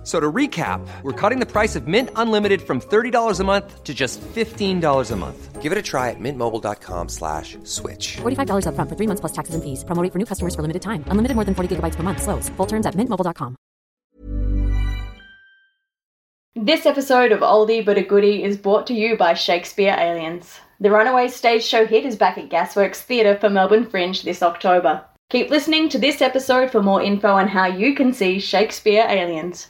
F- So to recap, we're cutting the price of Mint Unlimited from $30 a month to just $15 a month. Give it a try at mintmobile.com slash switch. $45 upfront for three months plus taxes and fees. Promo rate for new customers for limited time. Unlimited more than 40 gigabytes per month. Slows. Full terms at mintmobile.com. This episode of Oldie But a Goodie is brought to you by Shakespeare Aliens. The runaway stage show hit is back at Gasworks Theatre for Melbourne Fringe this October. Keep listening to this episode for more info on how you can see Shakespeare Aliens.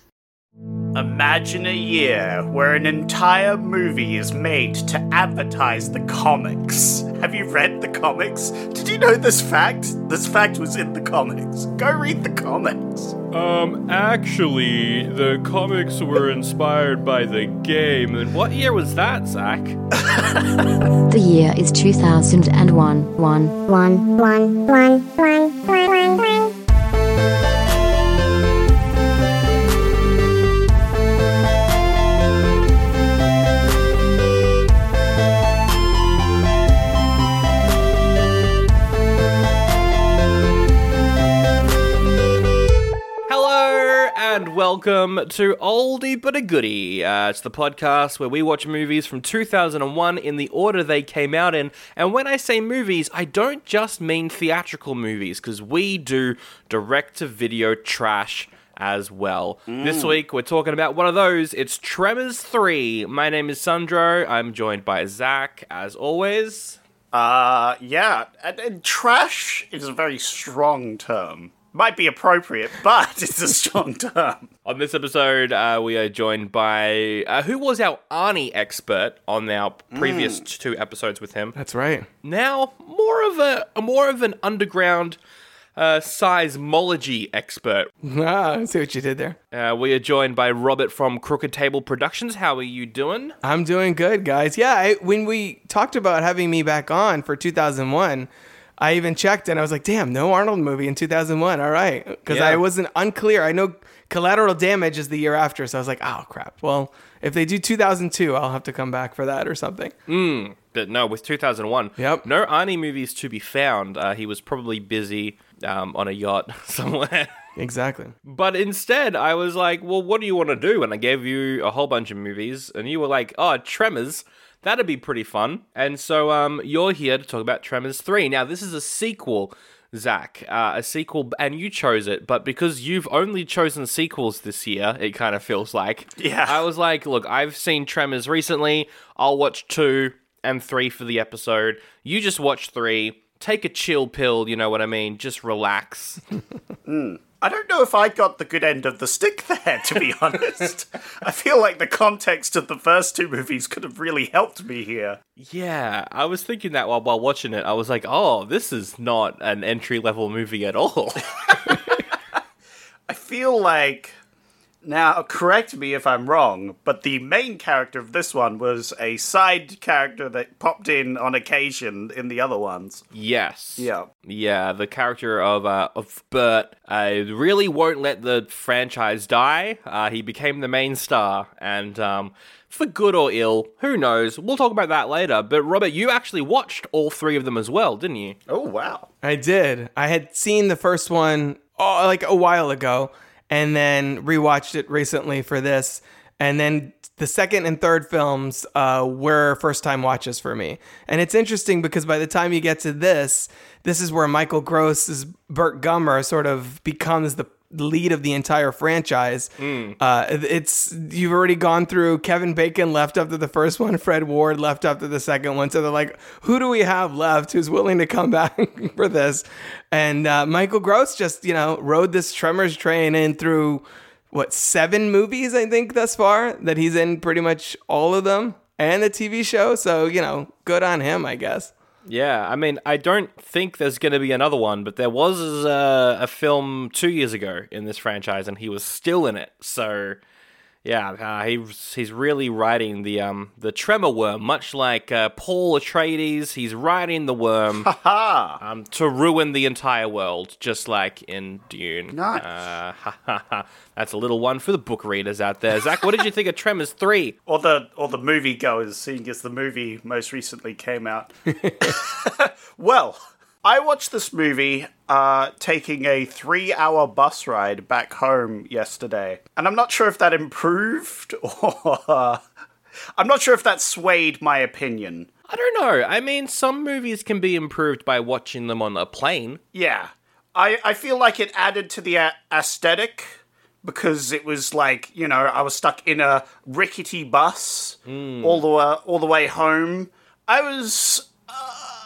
Imagine a year where an entire movie is made to advertise the comics. Have you read the comics? Did you know this fact? This fact was in the comics. Go read the comics. Um, actually, the comics were inspired by the game. And what year was that, Zach? The year is 2001. One. One, one, one, one, one, one, one. Hello welcome to Oldie But a Goodie. Uh, it's the podcast where we watch movies from 2001 in the order they came out in. And when I say movies, I don't just mean theatrical movies, because we do direct to video trash as well. This week we're talking about one of those. It's Tremors 3. My name is Sandro. I'm joined by Zach, as always. Uh, yeah. And, and trash is a very strong term. Might be appropriate, but it's a strong term. On this episode, uh, we are joined by uh, who was our Arnie expert on our previous t- two episodes with him. That's right. Now, more of a, a more of an underground uh, seismology expert. Ah, I see what you did there. Uh, we are joined by Robert from Crooked Table Productions. How are you doing? I'm doing good, guys. Yeah, I, when we talked about having me back on for 2001, I even checked and I was like, damn, no Arnold movie in 2001. All right. Because Yeah. I wasn't unclear. I know Collateral Damage is the year after. So I was like, oh, crap. Well, if they do 2002, I'll have to come back for that or something. But no, with 2001, Yep. no Arnie movies to be found. Uh, he was probably busy um, on a yacht somewhere. Exactly. But instead, I was like, well, what do you want to do? And I gave you a whole bunch of movies, and you were like, oh, Tremors. That'd be pretty fun. And so um, you're here to talk about Tremors 3. Now, this is a sequel, Zach, uh, a sequel, and you chose it. But because you've only chosen sequels this year, it kind of feels like. Yeah. I was like, look, I've seen Tremors recently. I'll watch two and three for the episode. You just watch three. Take a chill pill, you know what I mean? Just relax. I don't know if I got the good end of the stick there, to be honest. I feel like the context of the first two movies could have really helped me here. Yeah, I was thinking that while while watching it. I was like, "Oh, this is not an entry level movie at all." I feel like. Now, correct me if I'm wrong, but the main character of this one was a side character that popped in on occasion in the other ones. yes. Yeah. Yeah, the character of uh, of Burt uh, really won't let the franchise die. Uh, he became the main star, and um, for good or ill, who knows? We'll talk about that later. But Robert, you actually watched all three of them as well, didn't you? Oh, wow. I did. I had seen the first one oh, like a while ago and then rewatched it recently for this. And then the second and third films uh, were first time watches for me. And it's interesting because by the time you get to this, this is where Michael Gross's Burt Gummer sort of becomes the lead of the entire franchise. Uh, it's you've already gone through Kevin Bacon left after the first one, Fred Ward left after the second one. So they're like, who do we have left who's willing to come back for this? And uh, Michael Gross just you know rode this Tremors train in through what seven movies I think thus far that he's in pretty much all of them and the TV show. So you know, good on him, I guess. Yeah, I mean, I don't think there's going to be another one, but there was uh, a film two years ago in this franchise, and he was still in it. So, Yeah, uh, he's he's really riding the um the tremor worm, much like uh, Paul Atreides. He's riding the worm um, to ruin the entire world, just like in Dune. Nice. Uh, ha, ha, ha. That's a little one for the book readers out there. Zach, what did you think of Tremors Three? Or the or the movie goers, seeing as the movie most recently came out. well, I watched this movie uh, taking a three-hour bus ride back home yesterday, and I'm not sure if that improved or I'm not sure if that swayed my opinion. I don't know. I mean, some movies can be improved by watching them on a plane. Yeah, I I feel like it added to the a- aesthetic because it was like you know I was stuck in a rickety bus all the way all the way home. I was. Uh,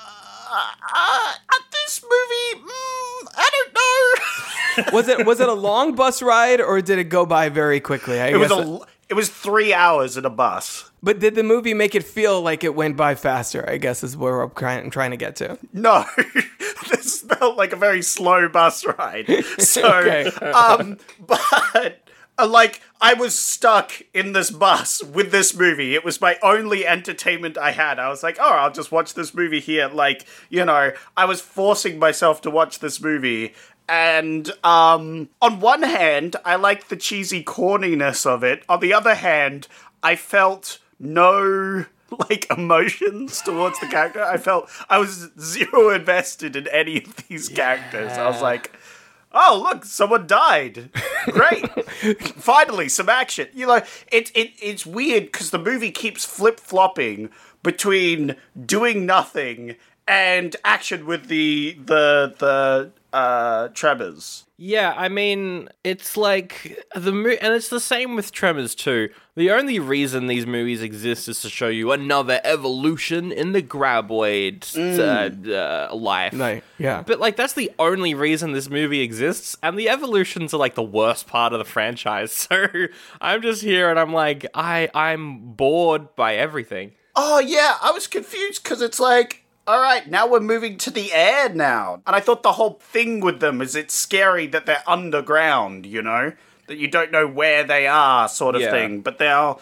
uh, this movie, mm, I don't know. Was it was it a long bus ride or did it go by very quickly? I it was guess a, l- it was three hours in a bus. But did the movie make it feel like it went by faster? I guess is where I'm trying, I'm trying to get to. No, this felt like a very slow bus ride. So, Okay. um, but uh, like I was stuck in this bus with this movie. It was my only entertainment I had. I was like, oh, I'll just watch this movie here. Like, you know, I was forcing myself to watch this movie. And um, on one hand, I liked the cheesy corniness of it. On the other hand, I felt no like emotions towards the character. I felt I was zero invested in any of these characters. I was like, oh look, someone died. Great, finally some action. You know, it it it's weird because the movie keeps flip flopping between doing nothing and action with the the the uh Tremors. Yeah, I mean, it's like the mo- and it's the same with Tremors too. The only reason these movies exist is to show you another evolution in the graboid uh, uh, life. Like, yeah. But like that's the only reason this movie exists, and the evolutions are like the worst part of the franchise. So I'm just here and I'm like, I I'm bored by everything. Oh yeah, I was confused because it's like, all right, now we're moving to the air now, and I thought the whole thing with them is it's scary that they're underground, you know, that you don't know where they are, sort of Yeah. thing. But they're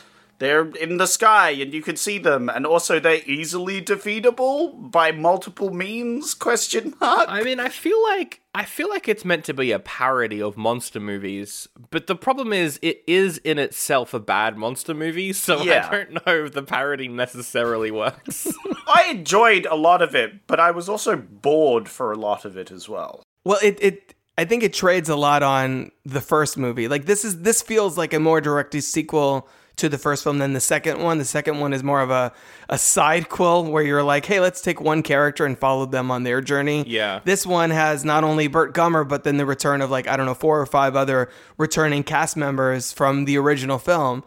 they're in the sky and you can see them, and also they're easily defeatable by multiple means? Question mark. I mean, I feel like I feel like it's meant to be a parody of monster movies, but the problem is it is in itself a bad monster movie, so Yeah. I don't know if the parody necessarily works. I enjoyed a lot of it, but I was also bored for a lot of it as well. Well, it it I think it trades a lot on the first movie. Like this is this feels like a more direct sequel to the first film than the second one. The second one is more of a a side quill where you're like, hey, let's take one character and follow them on their journey. Yeah. This one has not only Burt Gummer, but then the return of like I don't know four or five other returning cast members from the original film,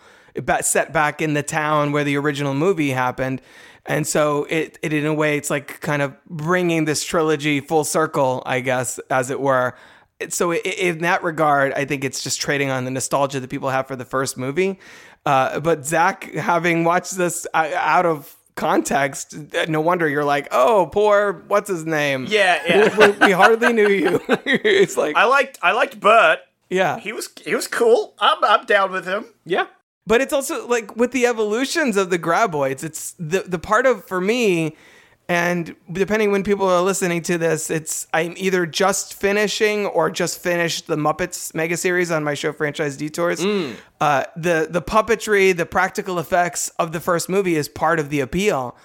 set back in the town where the original movie happened. And so it, it in a way it's like kind of bringing this trilogy full circle, I guess, as it were. So in that regard, I think it's just trading on the nostalgia that people have for the first movie. Uh, but Zach, having watched this out of context, no wonder you're like, oh, poor, what's his name? Yeah, yeah. we, we hardly knew you. it's like, I liked I liked Burt. yeah. He was he was cool. I'm I'm down with him. yeah. But it's also like with the evolutions of the graboids, it's the the part of for me, and depending when people are listening to this, it's I'm either just finishing or just finished the Muppets mega series on my show franchise detours. Uh, the the puppetry, the practical effects of the first movie is part of the appeal,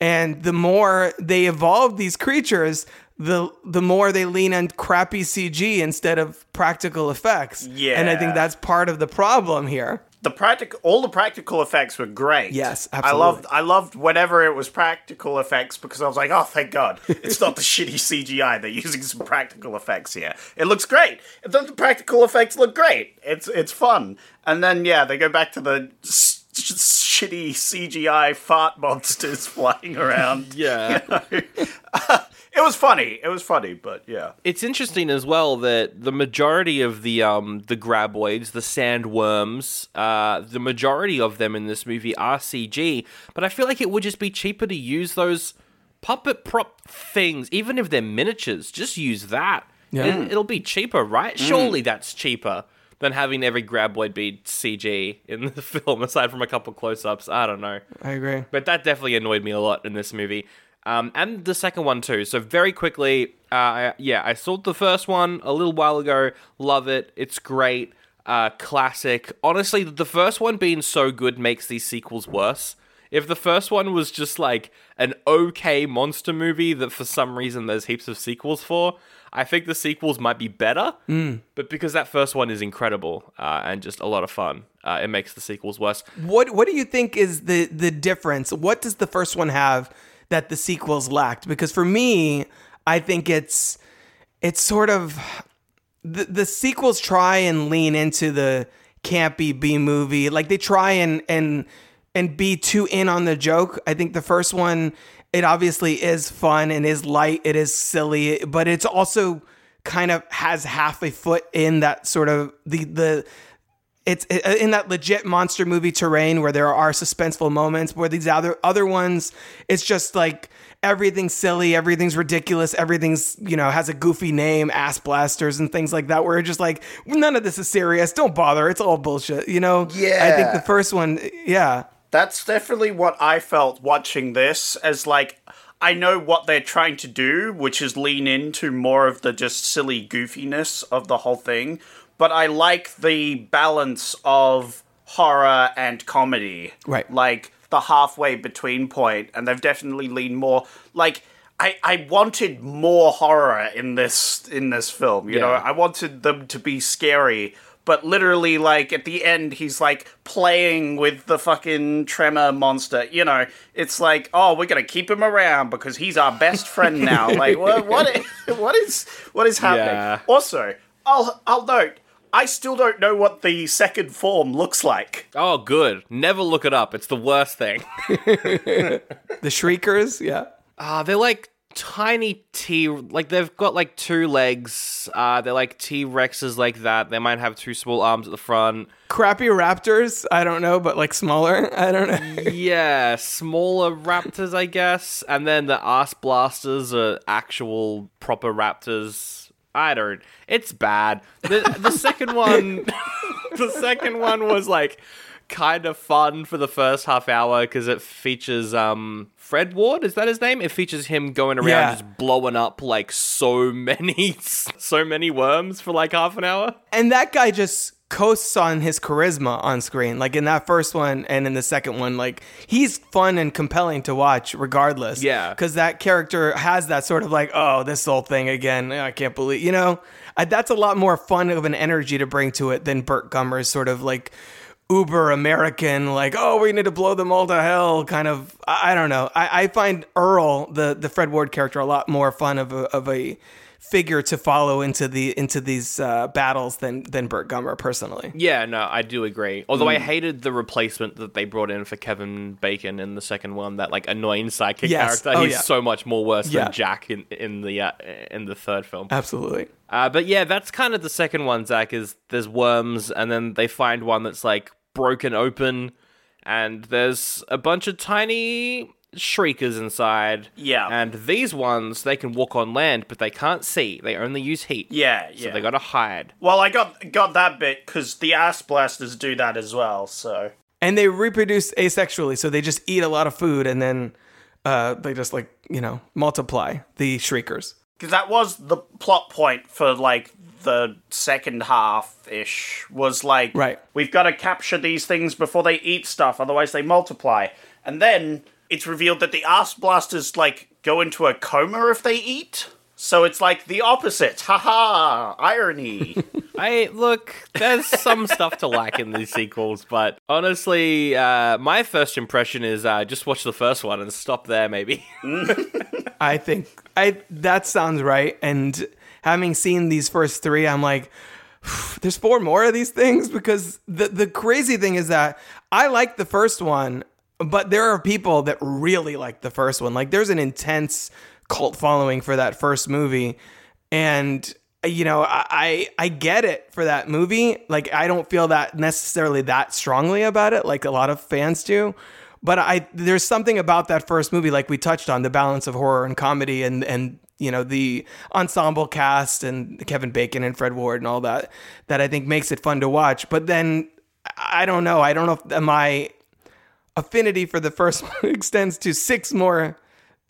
and the more they evolve these creatures. The, the more they lean on crappy CG instead of practical effects. Yeah, And I think that's part of the problem here. The practical all the practical effects were great. Yes, I loved I loved whenever it was practical effects because I was like, oh thank God. It's not the shitty CGI. They're using some practical effects here. It looks great. Then the practical effects look great. It's it's fun. And then yeah, they go back to the s- s- shitty CGI fart monsters flying around. Yeah. It was funny. It was funny, but yeah. It's interesting as well that the majority of the um the graboids, the sandworms, uh, the majority of them in this movie are CG. But I feel like it would just be cheaper to use those puppet prop things, even if they're miniatures. Just use that. Yeah. It, it'll be cheaper, right? Surely that's cheaper than having every graboid be CG in the film, aside from a couple close ups. I don't know. I agree. But that definitely annoyed me a lot in this movie. Um, and the second one too. So very quickly, uh, I- yeah, I saw the first one a little while ago. Love it. It's great. Uh, classic. Honestly, the first one being so good makes these sequels worse. If the first one was just like an okay monster movie that for some reason there's heaps of sequels for, I think the sequels might be better. But because that first one is incredible uh, and just a lot of fun, uh, it makes the sequels worse. What What do you think is the the difference? What does the first one have that the sequels lacked? Because for me, I think it's it's sort of the the sequels try and lean into the campy B movie. Like they try and and and be too in on the joke. I think the first one it obviously is fun and is light, it is silly, but it's also kind of has half a foot in that sort of the the it's uh, in that legit monster movie terrain where there are suspenseful moments where these other other ones it's just like everything's silly everything's ridiculous everything's you know has a goofy name ass blasters and things like that where it's just like none of this is serious. Don't bother. It's all bullshit you know? Yeah i think the first one yeah. That's definitely what I felt watching this as like I know what they're trying to do, which is lean into more of the just silly goofiness of the whole thing, but I like the balance of horror and comedy. Right. Like the halfway between point and they've definitely leaned more like I, I wanted more horror in this in this film, you know. I wanted them to be scary, but literally like at the end he's like playing with the fucking tremor monster you know it's like oh we're gonna keep him around because he's our best friend now like what what is, what is what is happening Yeah. also i'll i'll note i still don't know what the second form looks like Oh, good. Never look it up. It's the worst thing. the shriekers yeah Ah, they're like tiny T. Like they've got like two legs. Uh, they're like T Rexes like that. They might have two small arms at the front. crappy raptors i don't know but like smaller i don't know Yeah, smaller raptors, I guess. And then the ass blasters are actual proper raptors. I don't. It's bad. The the second one, the second one was like kind of fun for the first half hour because it features um Fred Ward. Is that his name? It features him going around Yeah. just blowing up like so many, so many worms for like half an hour. and that guy just coasts on his charisma on screen like in that first one and in the second one like he's fun and compelling to watch regardless. Yeah. because that character has that sort of like oh this whole thing again eh, i can't believe you know? I, that's a lot more fun of an energy to bring to it than burt gummer's sort of like uber american like oh we need to blow them all to hell kind of i, I don't know. I, I find earl the the fred ward character a lot more fun of a, of a figure to follow into the into these uh, battles than than Burt Gummer personally. Yeah, no, I do agree. Although I hated the replacement that they brought in for Kevin Bacon in the second one, that like annoying sidekick Yes. character. Oh, He's yeah. so much more worse Yeah. than Jack in in the uh, in the third film. Absolutely. Uh, but yeah, that's kind of the second one. Zach is there's worms, and then they find one that's like broken open, and there's a bunch of tiny shriekers inside. Yeah. and these ones they can walk on land, but they can't see. They only use heat. yeah so yeah they gotta hide. well i got got that bit because the ass blasters do that as well so And they reproduce asexually, so they just eat a lot of food and then uh, they just like you know multiply the shriekers. because that was the plot point for like the second half ish was like Right. we've got to capture these things before they eat stuff otherwise they multiply and then it's revealed that the ass blasters like go into a coma if they eat. So it's like the opposite. Haha irony. I look, there's some stuff to like in these sequels, but honestly, uh, my first impression is uh, just watch the first one and stop there, maybe. I think I that sounds right. And having seen these first three, I'm like, there's four more of these things? Because the the crazy thing is that I like the first one, but there are people that really like the first one. Like there's an intense cult following for that first movie, and you know I I, I get it for that movie. Like I don't feel that necessarily that strongly about it, like a lot of fans do. But I there's something about that first movie, like we touched on, the balance of horror and comedy, and and you know the ensemble cast and Kevin Bacon and Fred Ward and all that that I think makes it fun to watch. But then I don't know. I don't know if my affinity for the first one extends to six more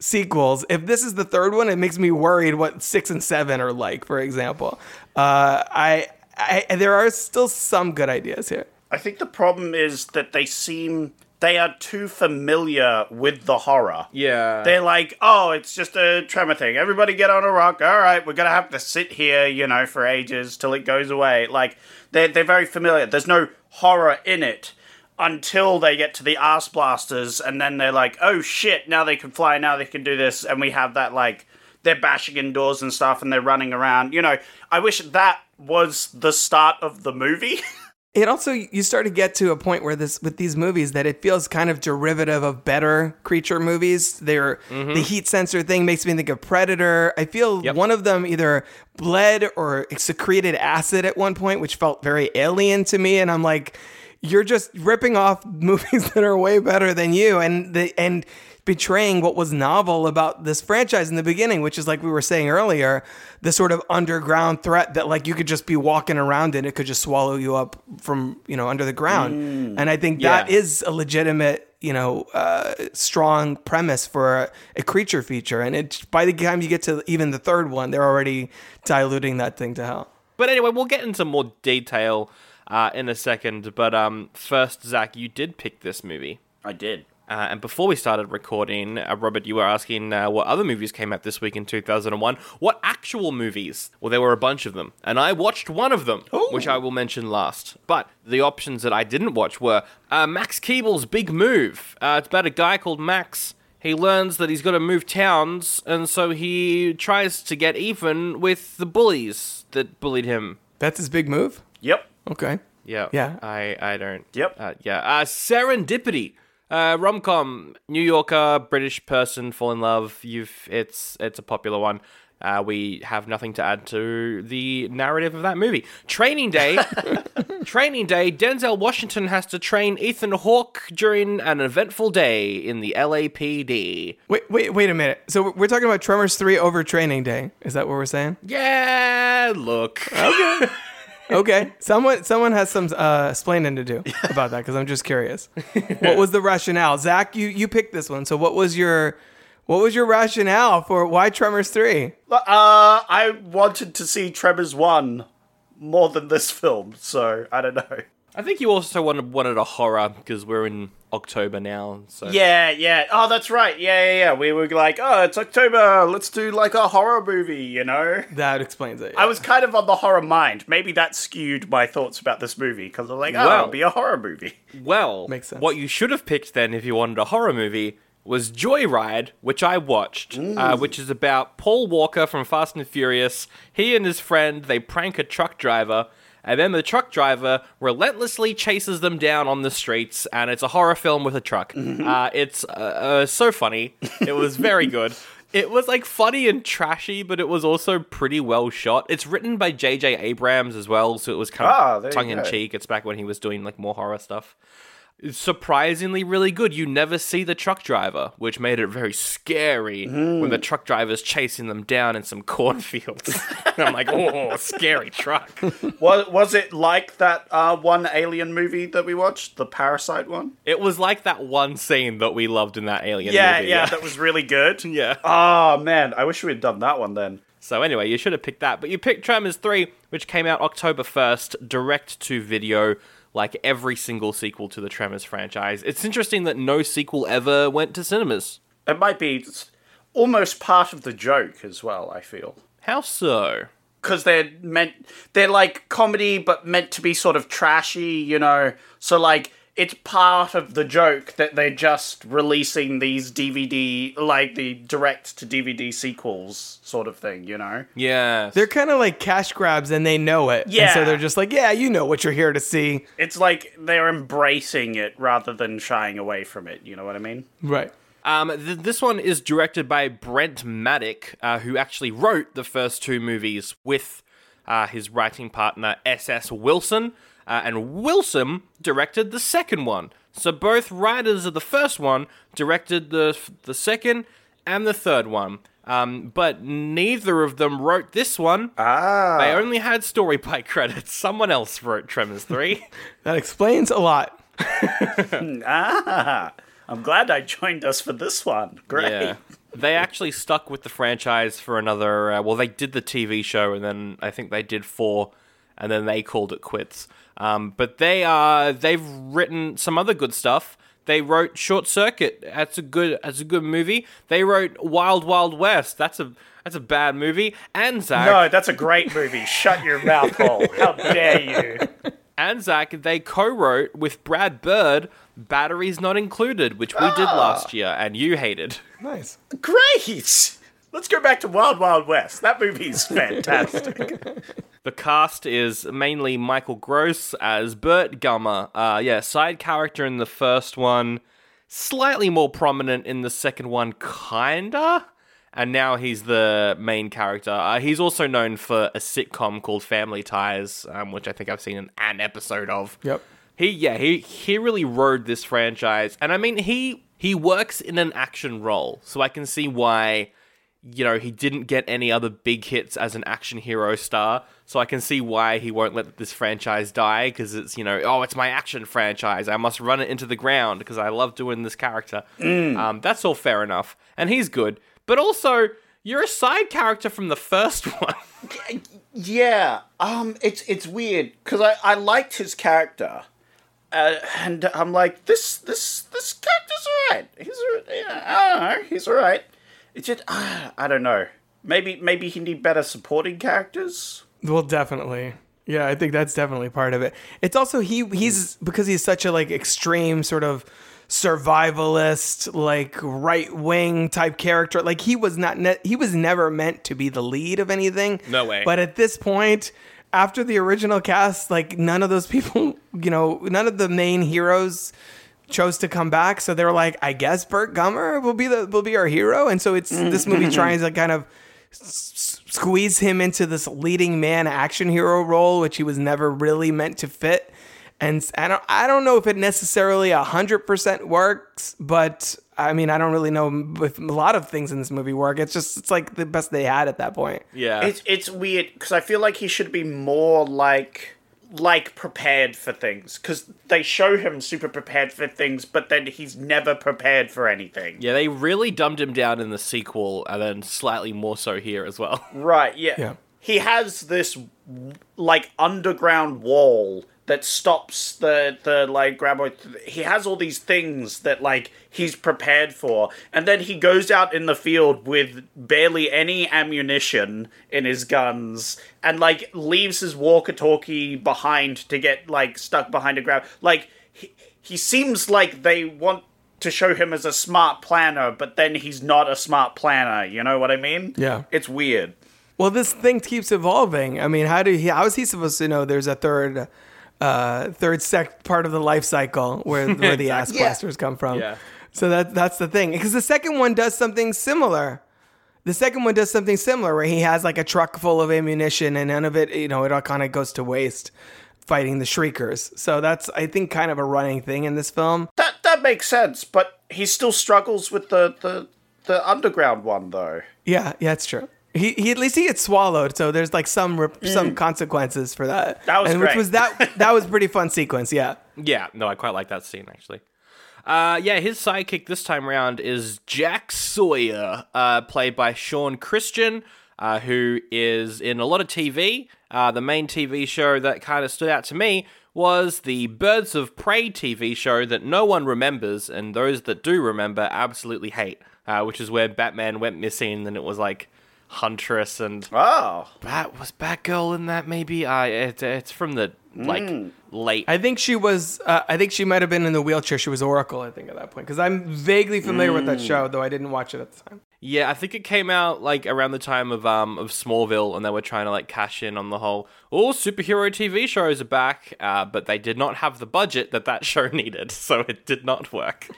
sequels. If this is the third one, it makes me worried what six and seven are like. For example, uh, I, I there are still some good ideas here. I think the problem is that they seem they are too familiar with the horror. Yeah. They're like, oh, it's just a tremor thing. Everybody get on a rock. All right, we're gonna have to sit here, you know, for ages till it goes away. Like they're they're very familiar. There's no horror in it until they get to the ass blasters, and then they're like, oh shit, now they can fly, now they can do this, and we have that like they're bashing in doors and stuff, and they're running around. You know, I wish that was the start of the movie. It also you start to get to a point where this with these movies that it feels kind of derivative of better creature movies. They're Mm-hmm. the heat sensor thing makes me think of Predator. I feel Yep. one of them either bled or secreted acid at one point, which felt very alien to me. And I'm like, you're just ripping off movies that are way better than you, and the and betraying what was novel about this franchise in the beginning, which is like we were saying earlier, the sort of underground threat that like you could just be walking around and it could just swallow you up from you know under the ground. And I think that Yeah. is a legitimate you know uh, strong premise for a, a creature feature. And it by the time you get to even the third one, they're already diluting that thing to hell. But anyway, we'll get into more detail uh, in a second. But um, first, Zach, you did pick this movie. I did. Uh, and before we started recording, uh, Robert, you were asking uh, what other movies came out this week in 2001. What actual movies? Well, there were a bunch of them. And I watched one of them, which I will mention last. But the options that I didn't watch were uh, Max Keeble's Big Move. Uh, it's about a guy called Max. He learns that he's got to move towns, and so he tries to get even with the bullies that bullied him. That's his big move. Yep. Okay. Yeah. Yeah. I, I don't. Yep. Uh, yeah. Uh, Serendipity. Uh, rom-com, New Yorker, British person fall in love. You've it's it's a popular one. Uh, we have nothing to add to the narrative of that movie. Training Day. Training Day. Denzel Washington has to train Ethan Hawke during an eventful day in the LAPD. Wait, wait, wait a minute. So we're talking about Tremors 3 over Training Day. Is that what we're saying? Yeah, look. Okay. someone someone has some uh explaining to do about that because I'm just curious. what was the rationale? Zach, you you picked this one. So what was your what was your rationale for why Tremors 3? Uh, I wanted to see Tremors 1 more than this film, so I don't know. I think you also wanted wanted a horror because we're in October now. So Yeah, yeah. Oh, that's right. Yeah, yeah, yeah. We were like, oh, it's October. Let's do like a horror movie, you know? That explains it. I was kind of on the horror mind. Maybe that skewed my thoughts about this movie because I'm like, oh, Well- it'll be a horror movie. Well, Makes sense. what you should have picked then if you wanted a horror movie was Joyride, which I watched, uh, which is about Paul Walker from Fast and Furious. He and his friend, they prank a truck driver, and then the truck driver relentlessly chases them down on the streets, and it's a horror film with a truck. Uh, it's uh, uh, so funny. It was very good. It was like funny and trashy, but it was also pretty well shot. It's written by J.J. Abrams as well, so it was kind Ah, of there tongue in cheek. It's back when he was doing like more horror stuff. Surprisingly really good. You never see the truck driver, which made it very scary when the truck driver's chasing them down in some cornfields. I'm like, oh, scary truck. was, was it like that uh, one alien movie that we watched, the Parasite one? It was like that one scene that we loved in that alien Yeah, movie. yeah, that was really good. yeah. Oh, man. I wish we had done that one then. So anyway, you should have picked that, but you picked Tremors 3, which came out October 1st, direct to video, like every single sequel to the Tremors franchise. It's interesting that no sequel ever went to cinemas. It might be almost part of the joke as well, I feel. How so? because they're meant they're like comedy but meant to be sort of trashy you know so like it's part of the joke that they're just releasing these dvd like the direct to dvd sequels sort of thing you know Yeah. They're kind of like cash grabs and they know it. And so they're just like, yeah, you know what you're here to see. it's like they're embracing it rather than shying away from it you know what i mean Right. Um, th- this one is directed by Brent Maddock, uh, who actually wrote the first two movies with uh, his writing partner S.S. Wilson, uh, and Wilson directed the second one. So both writers of the first one directed the the second and the third one. Um, but neither of them wrote this one. Ah. They only had story by credits. Someone else wrote Tremors 3. That explains a lot. Ah. I'm glad I joined us for this one. Great. Yeah. They actually stuck with the franchise for another. Uh, well, they did the TV show, and then I think they did four, and then they called it quits. Um, but they are they've written some other good stuff. They wrote Short Circuit. That's a good. That's a good movie. They wrote Wild Wild West. That's a that's a bad movie. Anzac. No, that's a great movie. Shut your mouth hole. How dare you? Anzac. They co-wrote with Brad Bird. Batteries not included, which we did last year, and you hated. Nice. Great. Let's go back to Wild Wild West. That movie's fantastic. The cast is mainly Michael Gross as Burt Gummer. Uh, yeah, side character in the first one, slightly more prominent in the second one, kinda. And now he's the main character. Uh, he's also known for a sitcom called Family Ties, um, which I think I've seen an, an episode of. Yep. He yeah he he really rode this franchise, and I mean he he works in an action role, so I can see why you know he didn't get any other big hits as an action hero star. So I can see why he won't let this franchise die because it's you know oh it's my action franchise I must run it into the ground because I love doing this character. Um, that's all fair enough, and he's good, but also. You're a side character from the first one. yeah. Um. It's it's weird because I I liked his character. Uh, and I'm like, this, this, this character's alright. He's, yeah, I don't know. He's alright. It's just, uh, I don't know. Maybe, maybe he need better supporting characters. Well, definitely. Yeah, I think that's definitely part of it. It's also he he's because he's such a like extreme sort of survivalist, like right wing type character. Like he was not ne- he was never meant to be the lead of anything. No way. But at this point, after the original cast, like none of those people, you know, none of the main heroes chose to come back. So they're like, I guess Burt Gummer will be the will be our hero. And so it's this movie mm-hmm. trying to kind of s- squeeze him into this leading man action hero role, which he was never really meant to fit. And s- I don't, I don't know if it necessarily hundred percent works, but I mean, I don't really know if a lot of things in this movie work. It's just, it's like the best they had at that point. yeah. It's it's weird because I feel like he should be more like like prepared for things because they show him super prepared for things, but then he's never prepared for anything. Yeah, they really dumbed him down in the sequel, and then slightly more so here as well. Right, yeah. Yeah. He has this like underground wall that stops the the like graboid. He has all these things that like he's prepared for, and then he goes out in the field with barely any ammunition in his guns, and like leaves his walkie-talkie behind to get like stuck behind a grab. Like he, he seems like they want to show him as a smart planner, but then he's not a smart planner. You know what I mean? Yeah. It's weird. Well, this thing keeps evolving. I mean, how do he? How is he supposed to know there's a third, uh, third sec part of the life cycle where where the ass Yeah. blasters come from? Yeah. So that that's the thing. Because the second one does something similar. The second one does something similar where he has like a truck full of ammunition and none of it, you know, it all kind of goes to waste fighting the shriekers. So that's I think kind of a running thing in this film. That that makes sense, but he still struggles with the the, the underground one though. Yeah, yeah, it's true. He, he at least he gets swallowed, so there's like some rep- some consequences for that. Mm. That was and which was that that was a pretty fun sequence. Yeah, Yeah, no, I quite like that scene actually. Uh, yeah, his sidekick this time around is Jack Sawyer, uh, played by Shawn Christian, uh, who is in a lot of TV. Uh, the main TV show that kind of stood out to me was the Birds of Prey TV show that no one remembers, and those that do remember absolutely hate, uh, which is where Batman went missing, and it was like Huntress and Oh, Bat was Batgirl in that maybe? Uh, it, it's from the like late I think she was. Uh, I think she might have been in the wheelchair. She was Oracle, I think, at that point. Because I'm vaguely familiar with that show, though I didn't watch it at the time. Yeah, I think it came out like around the time of um of Smallville, and they were trying to like cash in on the whole all superhero TV shows are back, uh, but they did not have the budget that that show needed, so it did not work.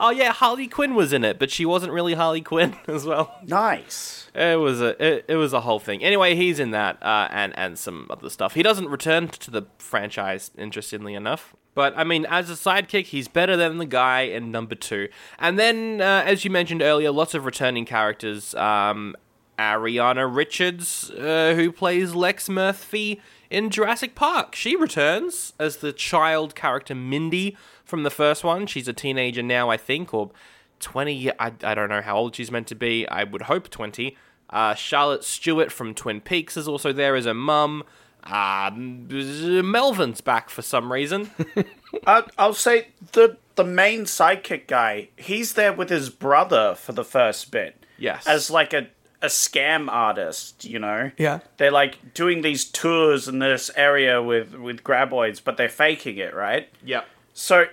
Oh yeah, Harley Quinn was in it, but she wasn't really Harley Quinn as well. Nice. It was a it, it was a whole thing. Anyway, he's in that uh, and and some other stuff. He doesn't return to the franchise, interestingly enough. But I mean, as a sidekick, he's better than the guy in number two. And then, uh, as you mentioned earlier, lots of returning characters. Um, Ariana Richards, uh, who plays Lex Murphy in Jurassic Park, she returns as the child character Mindy from the first one. She's a teenager now, I think, or 20. I, I don't know how old she's meant to be. I would hope 20. Uh, Charlotte Stewart from Twin Peaks is also there as a mum. Uh, Melvin's back for some reason. I'll, I'll say the the main sidekick guy. He's there with his brother for the first bit. Yes. as like a a scam artist. You know. Yeah. They're like doing these tours in this area with with graboids, but they're faking it, right? yep. So, at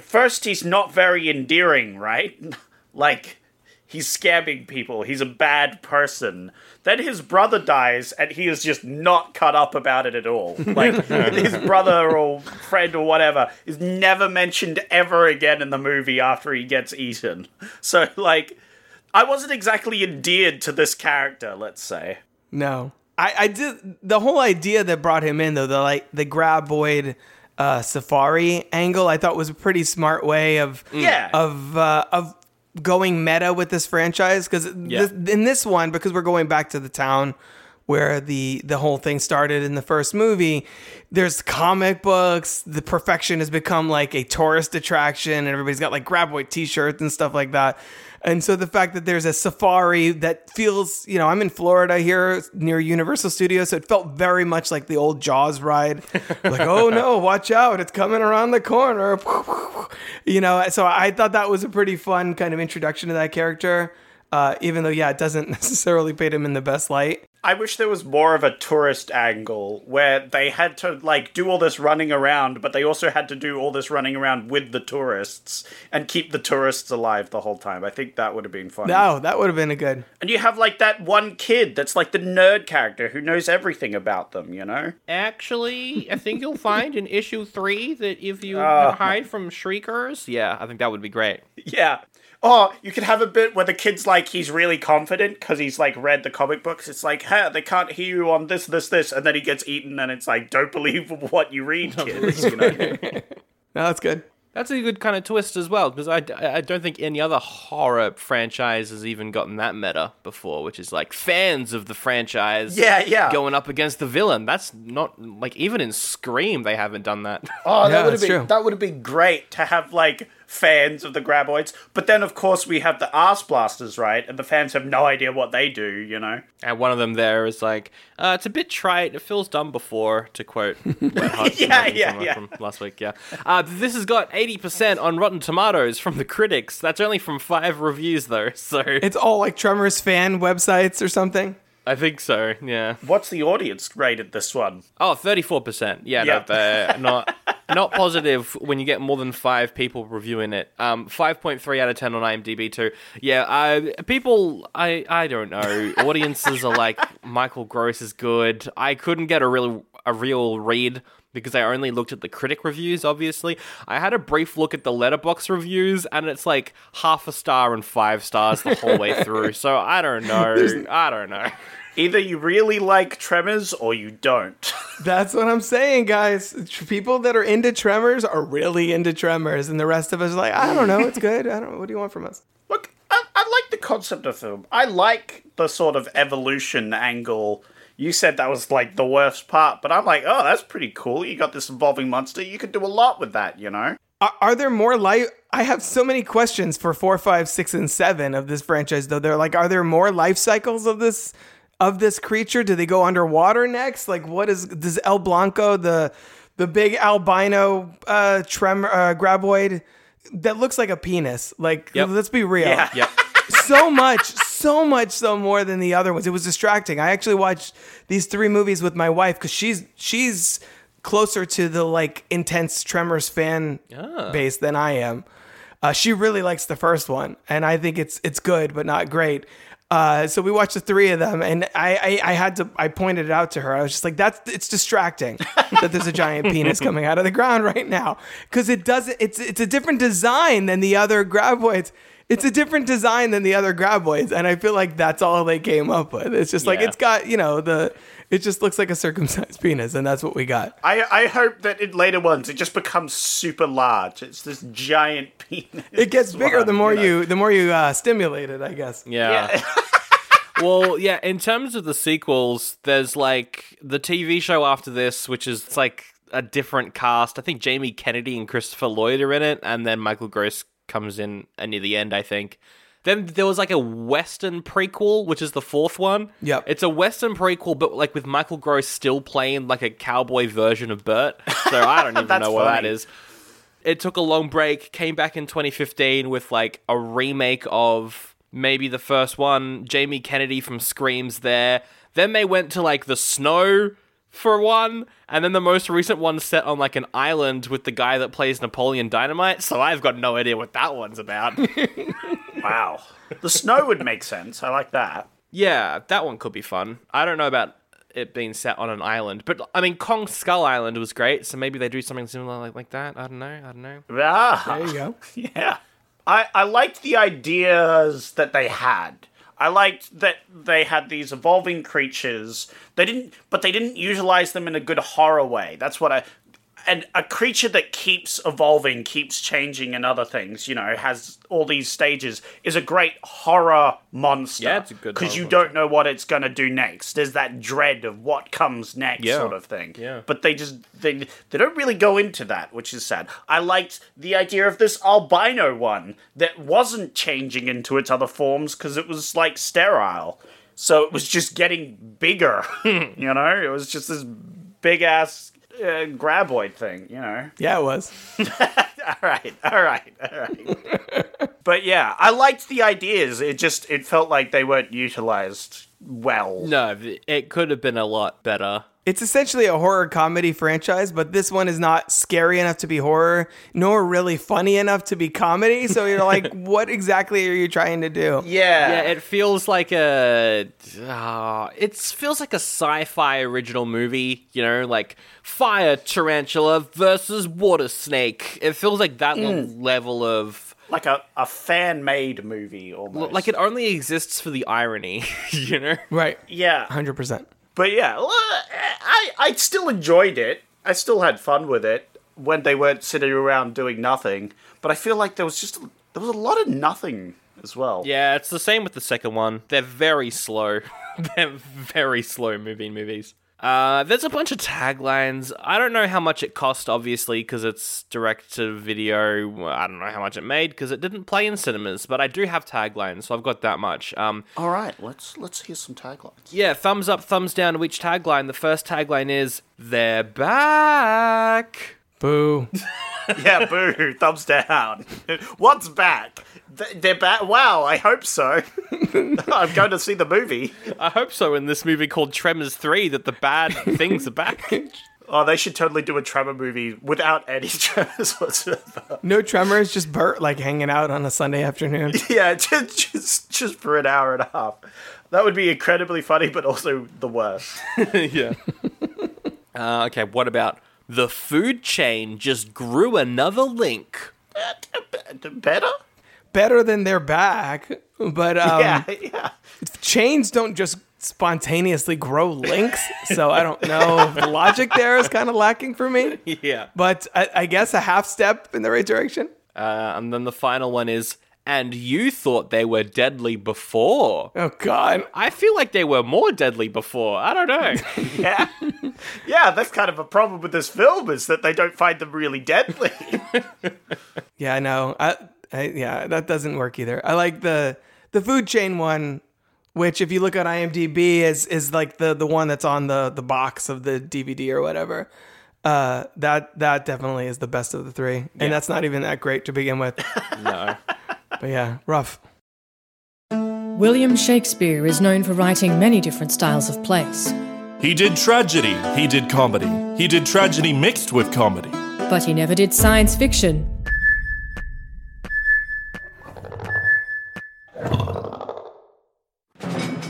first he's not very endearing, right? like, he's scamming people. He's a bad person. Then his brother dies, and he is just not cut up about it at all. Like, his brother or friend or whatever is never mentioned ever again in the movie after he gets eaten. So, like, I wasn't exactly endeared to this character, let's say. No, I, I did the whole idea that brought him in though the like the graboid uh, safari angle. I thought was a pretty smart way of Yeah. of uh, of going meta with this franchise because Yeah. in this one because we're going back to the town where the the whole thing started in the first movie there's comic books the perfection has become like a tourist attraction and everybody's got like graboid t-shirts and stuff like that. And so the fact that there's a safari that feels you know i'm in florida here near universal studios so it felt very much like the old jaws ride. Like oh no watch out it's coming around the corner. You know so i thought that was a pretty fun kind of introduction to that character uh, even though yeah it doesn't necessarily paint him in the best light I wish there was more of a tourist angle where they had to like do all this running around, but they also had to do all this running around with the tourists and keep the tourists alive the whole time. I think that would have been fun. no that would have been a good And you have like that one kid that's like the nerd character who knows everything about them, you know? Actually, I think you'll find in issue three that if you Oh. hide from shriekers, yeah, I think that would be great. Yeah. Oh, you could have a bit where the kid's like he's really confident because he's like read the comic books. It's like, hey, they can't hear you on this, this, this, and then he gets eaten, and it's like, don't believe what you read, kids. You know? no that's good That's a good kind of twist as well, because I, I don't think any other horror franchise has even gotten that meta before, which is like fans of the franchise Yeah, yeah. going up against the villain. That's not, like, even in Scream, they haven't done that. Oh, Yeah, that would have that's been true. that would have been great to have like fans of the graboids. But then, of course, we have the arse blasters, right? And the fans have no idea what they do. You know? and one of them there is like, uh, it's a bit trite. It feels done before, to quote Yeah, yeah, from, yeah. from last week. Yeah. Uh, this has got 80% on Rotten Tomatoes from the critics. That's only from five reviews, though. So it's all like tremors fan websites or something I think so, yeah. What's the audience rated this one? Oh, 34%. Yeah, Yeah. no, uh, not not positive when you get more than five people reviewing it. Um, 5.3 out of 10 on IMDb too. Yeah, uh, people, I I don't know. Audiences are like Michael Gross is good. I couldn't get a real a real read because I only looked at the critic reviews. Obviously, I had a brief look at the Letterboxd reviews, and it's like half a star and five stars the whole way through. So I don't know. I don't know. Either you really like Tremors or you don't. That's what I'm saying, guys. People that are into Tremors are really into Tremors, and the rest of us are like, I don't know, it's good. I don't. Know. What do you want from us? Look, I, I like the concept of film. I like the sort of evolution angle. You said that was like the worst part, but I'm like, oh, that's pretty cool. You got this evolving monster. You could do a lot with that, you know? Are, are there more life? I have so many questions for four, five, six, and seven of this franchise. Though they're like, are there more life cycles of this of this creature? Do they go underwater next? Like, what is does El Blanco the the big albino uh, tremor uh, graboid that looks like a penis? Like, Yep. let's be real. Yeah. Yep. so much, so much, so more than the other ones. It was distracting. I actually watched these three movies with my wife because she's she's closer to the like intense Tremors fan base than I am. Uh, she really likes the first one, and I think it's it's good but not great. Uh, so we watched the three of them, and I, I I had to I pointed it out to her. I was just like, that's it's distracting that there's a giant penis coming out of the ground right now because it doesn't. It's it's a different design than the other graboids. It's a different design than the other graboids, and I feel like that's all they came up with. It's just like Yeah. it's got you know the. It just looks like a circumcised penis, and that's what we got. I, I hope that in later ones it just becomes super large. It's this giant penis. It gets bigger the one, more know? you the more you uh, stimulate it, I guess. Yeah. well, yeah, in terms of the sequels, there's like the TV show after this, which is it's like a different cast. I think Jamie Kennedy and Christopher Lloyd are in it, and then Michael Gross comes in near the end, I think. Then there was like a Western prequel, which is the fourth one. Yep. It's a Western prequel, but like with Michael Gross still playing like a cowboy version of Burt. So I don't even know what that is. it took a long break, came back in 2015 with like a remake of maybe the first one. Jamie Kennedy from Screams there. Then they went to like the snow for one, and then the most recent one set on like an island with the guy that plays Napoleon Dynamite. So I've got no idea what that one's about. Wow. The snow would make sense. I like that. yeah, that one could be fun. I don't know about it being set on an island, but I mean Kong Skull Island was great, so maybe they do something similar like, like that. I don't know. I don't know. Ah, There you go. yeah. I, I liked the ideas that they had. I liked that they had these evolving creatures. They didn't, but they didn't utilize them in a good horror way. That's what I. And a creature that keeps evolving, keeps changing, and other things, you know, has all these stages, is a great horror monster. Yeah, it's a good because you don't know what it's going to do next. There's that dread of what comes next, Yeah. sort of thing. Yeah. But they just they they don't really go into that, which is sad. I liked the idea of this albino one that wasn't changing into its other forms because it was like sterile. So it was just getting bigger, you know? It was just this big ass uh, graboid thing, you know? Yeah, it was. all right, all right, all right. but yeah, I liked the ideas. It just it felt like they weren't utilized well. No, it could have been a lot better. It's essentially a horror comedy franchise, but this one is not scary enough to be horror, nor really funny enough to be comedy. So you're like, what exactly are you trying to do? Yeah, Yeah, it feels like a. Uh, it feels like a sci-fi original movie. You know, like fire tarantula versus water snake. It feels like that level of. like a, a fan made movie almost. Like it only exists for the irony. You know. Right. yeah, 100%. But yeah, I I still enjoyed it. I still had fun with it when they weren't sitting around doing nothing. But I feel like there was just there was a lot of nothing as well. Yeah, it's the same with the second one. They're very slow. They're very slow moving movies. Uh, there's a bunch of taglines. I don't know how much it cost, obviously, because it's direct to video. I don't know how much it made because it didn't play in cinemas, but I do have taglines, so I've got that much. Um, All right, let's let's hear some taglines. yeah, thumbs up, thumbs down to each tagline. The first tagline is "They're back." Boo. yeah, boo, thumbs down. What's back? They're back. Wow, I hope so. I'm going to see the movie. I hope so. In this movie called Tremors Three, that the bad things are back. Oh, they should totally do a Tremor movie without any tremors whatsoever. No tremors, just Burt like hanging out on a Sunday afternoon. Yeah, just, just just for an hour and a half. That would be incredibly funny, but also the worst. yeah. Uh, okay, what about the food chain just grew another link? Better? Better than their back, but um, yeah, yeah. chains don't just spontaneously grow links. so I don't know. The logic there is kind of lacking for me. Yeah. But I, I guess a half step in the right direction. Uh, and then the final one is, and you thought they were deadly before. Oh God. I feel like they were more deadly before. I don't know. Yeah. Yeah, that's kind of a problem with this film is that they don't find them really deadly. Yeah, no. I, I yeah, that doesn't work either. I like the the food chain one, which if you look at IMDb is is like the the one that's on the the box of the DVD or whatever. Uh, that that definitely is the best of the three, and that's not even that great to begin with. no. But yeah, rough. William Shakespeare is known for writing many different styles of plays, He did tragedy, he did comedy. He did tragedy mixed with comedy. but he never did science fiction.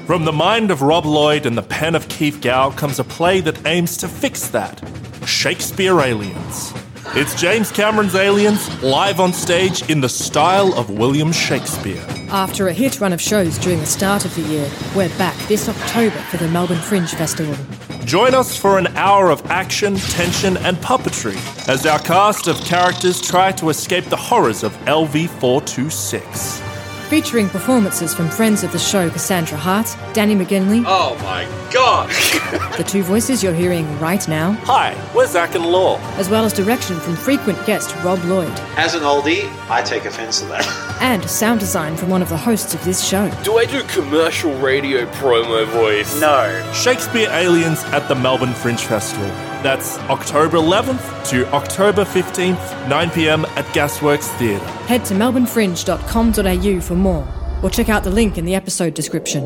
From the mind of Rob Lloyd and the pen of Keith Gow comes a play that aims to fix that Shakespeare Aliens. It's James Cameron's Aliens live on stage in the style of William Shakespeare. After a hit run of shows during the start of the year, we're back this October for the Melbourne Fringe Festival. Join us for an hour of action, tension, and puppetry as our cast of characters try to escape the horrors of LV 426. Featuring performances from friends of the show Cassandra Hart, Danny McGinley, Oh my god! the two voices you're hearing right now, Hi, we're Zach and Law. as well as direction from frequent guest Rob Lloyd, As an oldie, I take offense to that. and sound design from one of the hosts of this show. Do I do commercial radio promo voice? No. Shakespeare Aliens at the Melbourne Fringe Festival. That's October 11th to October 15th, 9 pm at Gasworks Theatre. Head to melbournefringe.com.au for more, or check out the link in the episode description.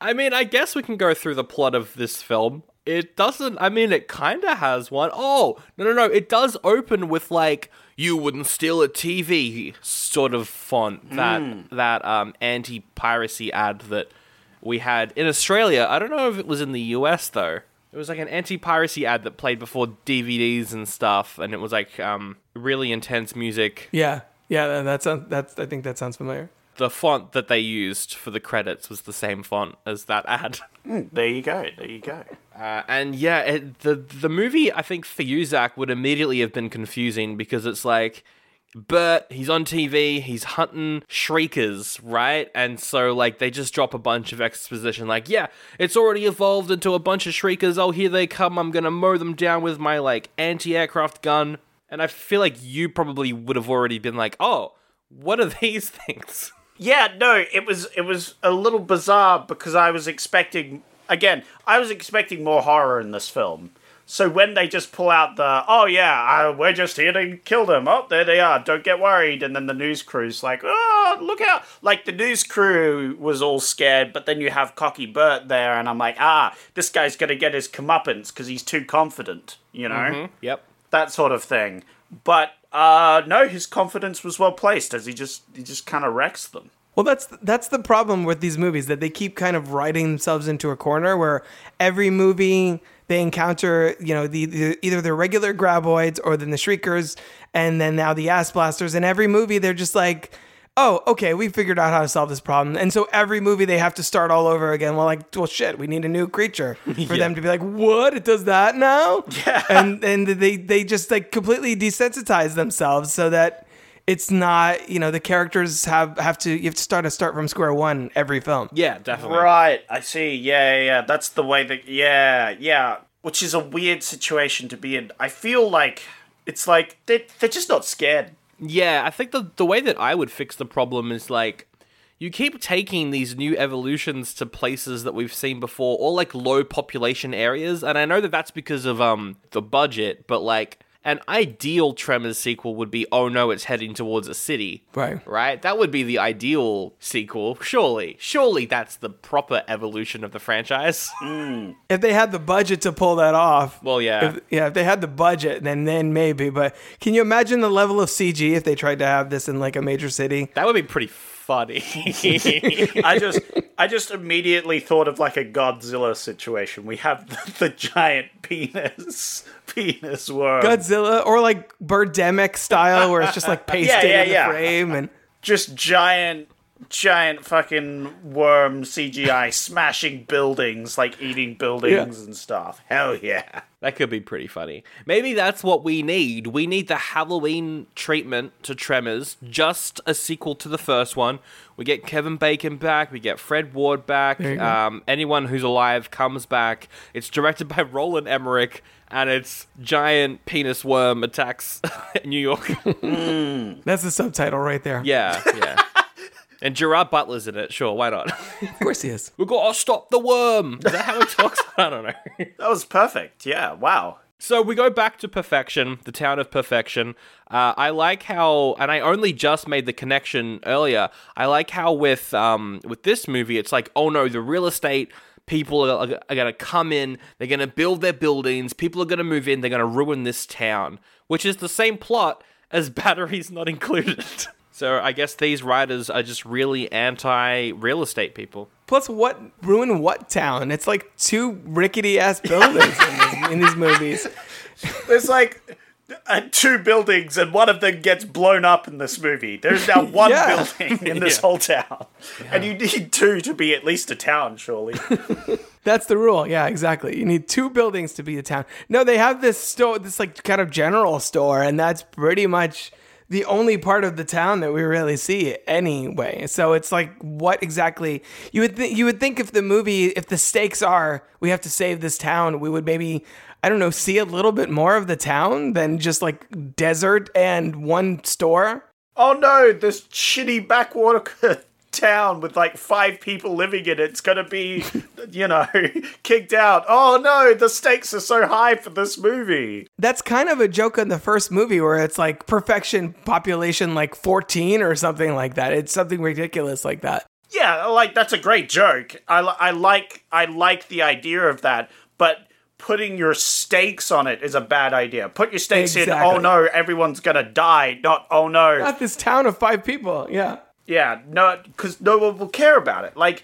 I mean, I guess we can go through the plot of this film. It doesn't, I mean, it kind of has one. Oh, no, no, no. It does open with like, you wouldn't steal a TV sort of font. That, that um, anti piracy ad that we had in Australia. I don't know if it was in the US though. It was like an anti piracy ad that played before DVDs and stuff. And it was like um, really intense music. Yeah, yeah, that sounds. That's. I think that sounds familiar. The font that they used for the credits was the same font as that ad. There you go. There you go. Uh, and yeah, it, the the movie I think for you Zach would immediately have been confusing because it's like Burt, he's on TV, he's hunting shriekers, right? And so like they just drop a bunch of exposition, like yeah, it's already evolved into a bunch of shriekers. Oh, here they come! I'm gonna mow them down with my like anti-aircraft gun. And I feel like you probably would have already been like, oh, what are these things? Yeah, no, it was it was a little bizarre because I was expecting again, I was expecting more horror in this film. So when they just pull out the oh yeah, uh, we're just here to kill them. Oh, there they are. Don't get worried. And then the news crew's like, oh, look out! Like the news crew was all scared, but then you have cocky Burt there, and I'm like, ah, this guy's gonna get his comeuppance because he's too confident. You know, Yep. that sort of thing. But uh, no, his confidence was well placed as he just he just kind of wrecks them. Well, that's that's the problem with these movies that they keep kind of writing themselves into a corner where every movie they encounter, you know, the, the either the regular graboids or then the shriekers, and then now the ass blasters. in every movie they're just like, oh, okay, we figured out how to solve this problem. And so every movie they have to start all over again. Well, like, well, shit, we need a new creature for them to be like, what? It does that now? Yeah. And and they they just like completely desensitize themselves so that it's not you know the characters have have to you have to start to start from square one every film Yeah, definitely. Right, I see. Yeah, yeah, yeah. That's the way that. Yeah, yeah. Which is a weird situation to be in. I feel like it's like they they're just not scared. Yeah, I think the the way that I would fix the problem is like you keep taking these new evolutions to places that we've seen before or like low population areas and I know that that's because of um the budget, but like an ideal Tremors sequel would be oh no, it's heading towards a city. Right. Right? That would be the ideal sequel. Surely. Surely that's the proper evolution of the franchise. Mm. if they had the budget to pull that off Well, yeah. if, yeah if they had the budget then then maybe but can you imagine the level of cg if they tried to have this in like a major city That would be pretty funny. I just I just immediately thought of like a Godzilla situation. We have the, the giant penis penis worm. godzilla or like birdemic style where it's just like pasted yeah, in the yeah. frame and just giant giant fucking worm CGI smashing buildings, like eating buildings and stuff. Hell yeah. That could be pretty funny. Maybe that's what we need. We need the Halloween treatment to Tremors, just a sequel to the first one. We get Kevin Bacon back, we get Fred Ward back, um, anyone who's alive comes back. It's directed by Roland Emmerich, and it's giant penis worm attacks New York. that's the subtitle right there yeah, yeah. And Gerard Butler's in it, sure, why not? of course he is We've gotta stop the worm. Is that how he talks? I don't know. That was perfect. Yeah, wow. So we go back to Perfection, the town of Perfection. Uh, I like how, and I only just made the connection earlier. I like how with um, with this movie, it's like, oh no, the real estate people are, are, are going to come in, they're going to build their buildings, people are going to move in, they're going to ruin this town, which is the same plot as Batteries Not Included. So I guess these writers are just really anti real estate people. Plus, what ruin what town? It's like two rickety ass buildings in, these, in these movies. There's like uh, two buildings, and one of them gets blown up in this movie. There's now one Yeah. building in this Yeah. whole town, and you need two to be at least a town, surely. That's the rule. Yeah, exactly. You need two buildings to be a town. No, they have this store, this like kind of general store, and that's pretty much the only part of the town that we really see anyway. So it's like, what exactly you would th- you would think if the movie, if the stakes are we have to save this town, we would maybe. I don't know, see a little bit more of the town than just like desert and one store. oh no, this shitty backwater town with like five people living in it. It's gonna be, you know, kicked out. Oh no, the stakes are so high for this movie. That's kind of a joke in the first movie where it's like perfection population like 14 or something like that. It's something ridiculous like that. Yeah, like that's a great joke. I, I like I like the idea of that, but putting your stakes on it is a bad idea. Put your stakes in. Oh no, everyone's gonna die. Not oh no. Not this town of five people. Yeah. Yeah, no, because no one will care about it. Like,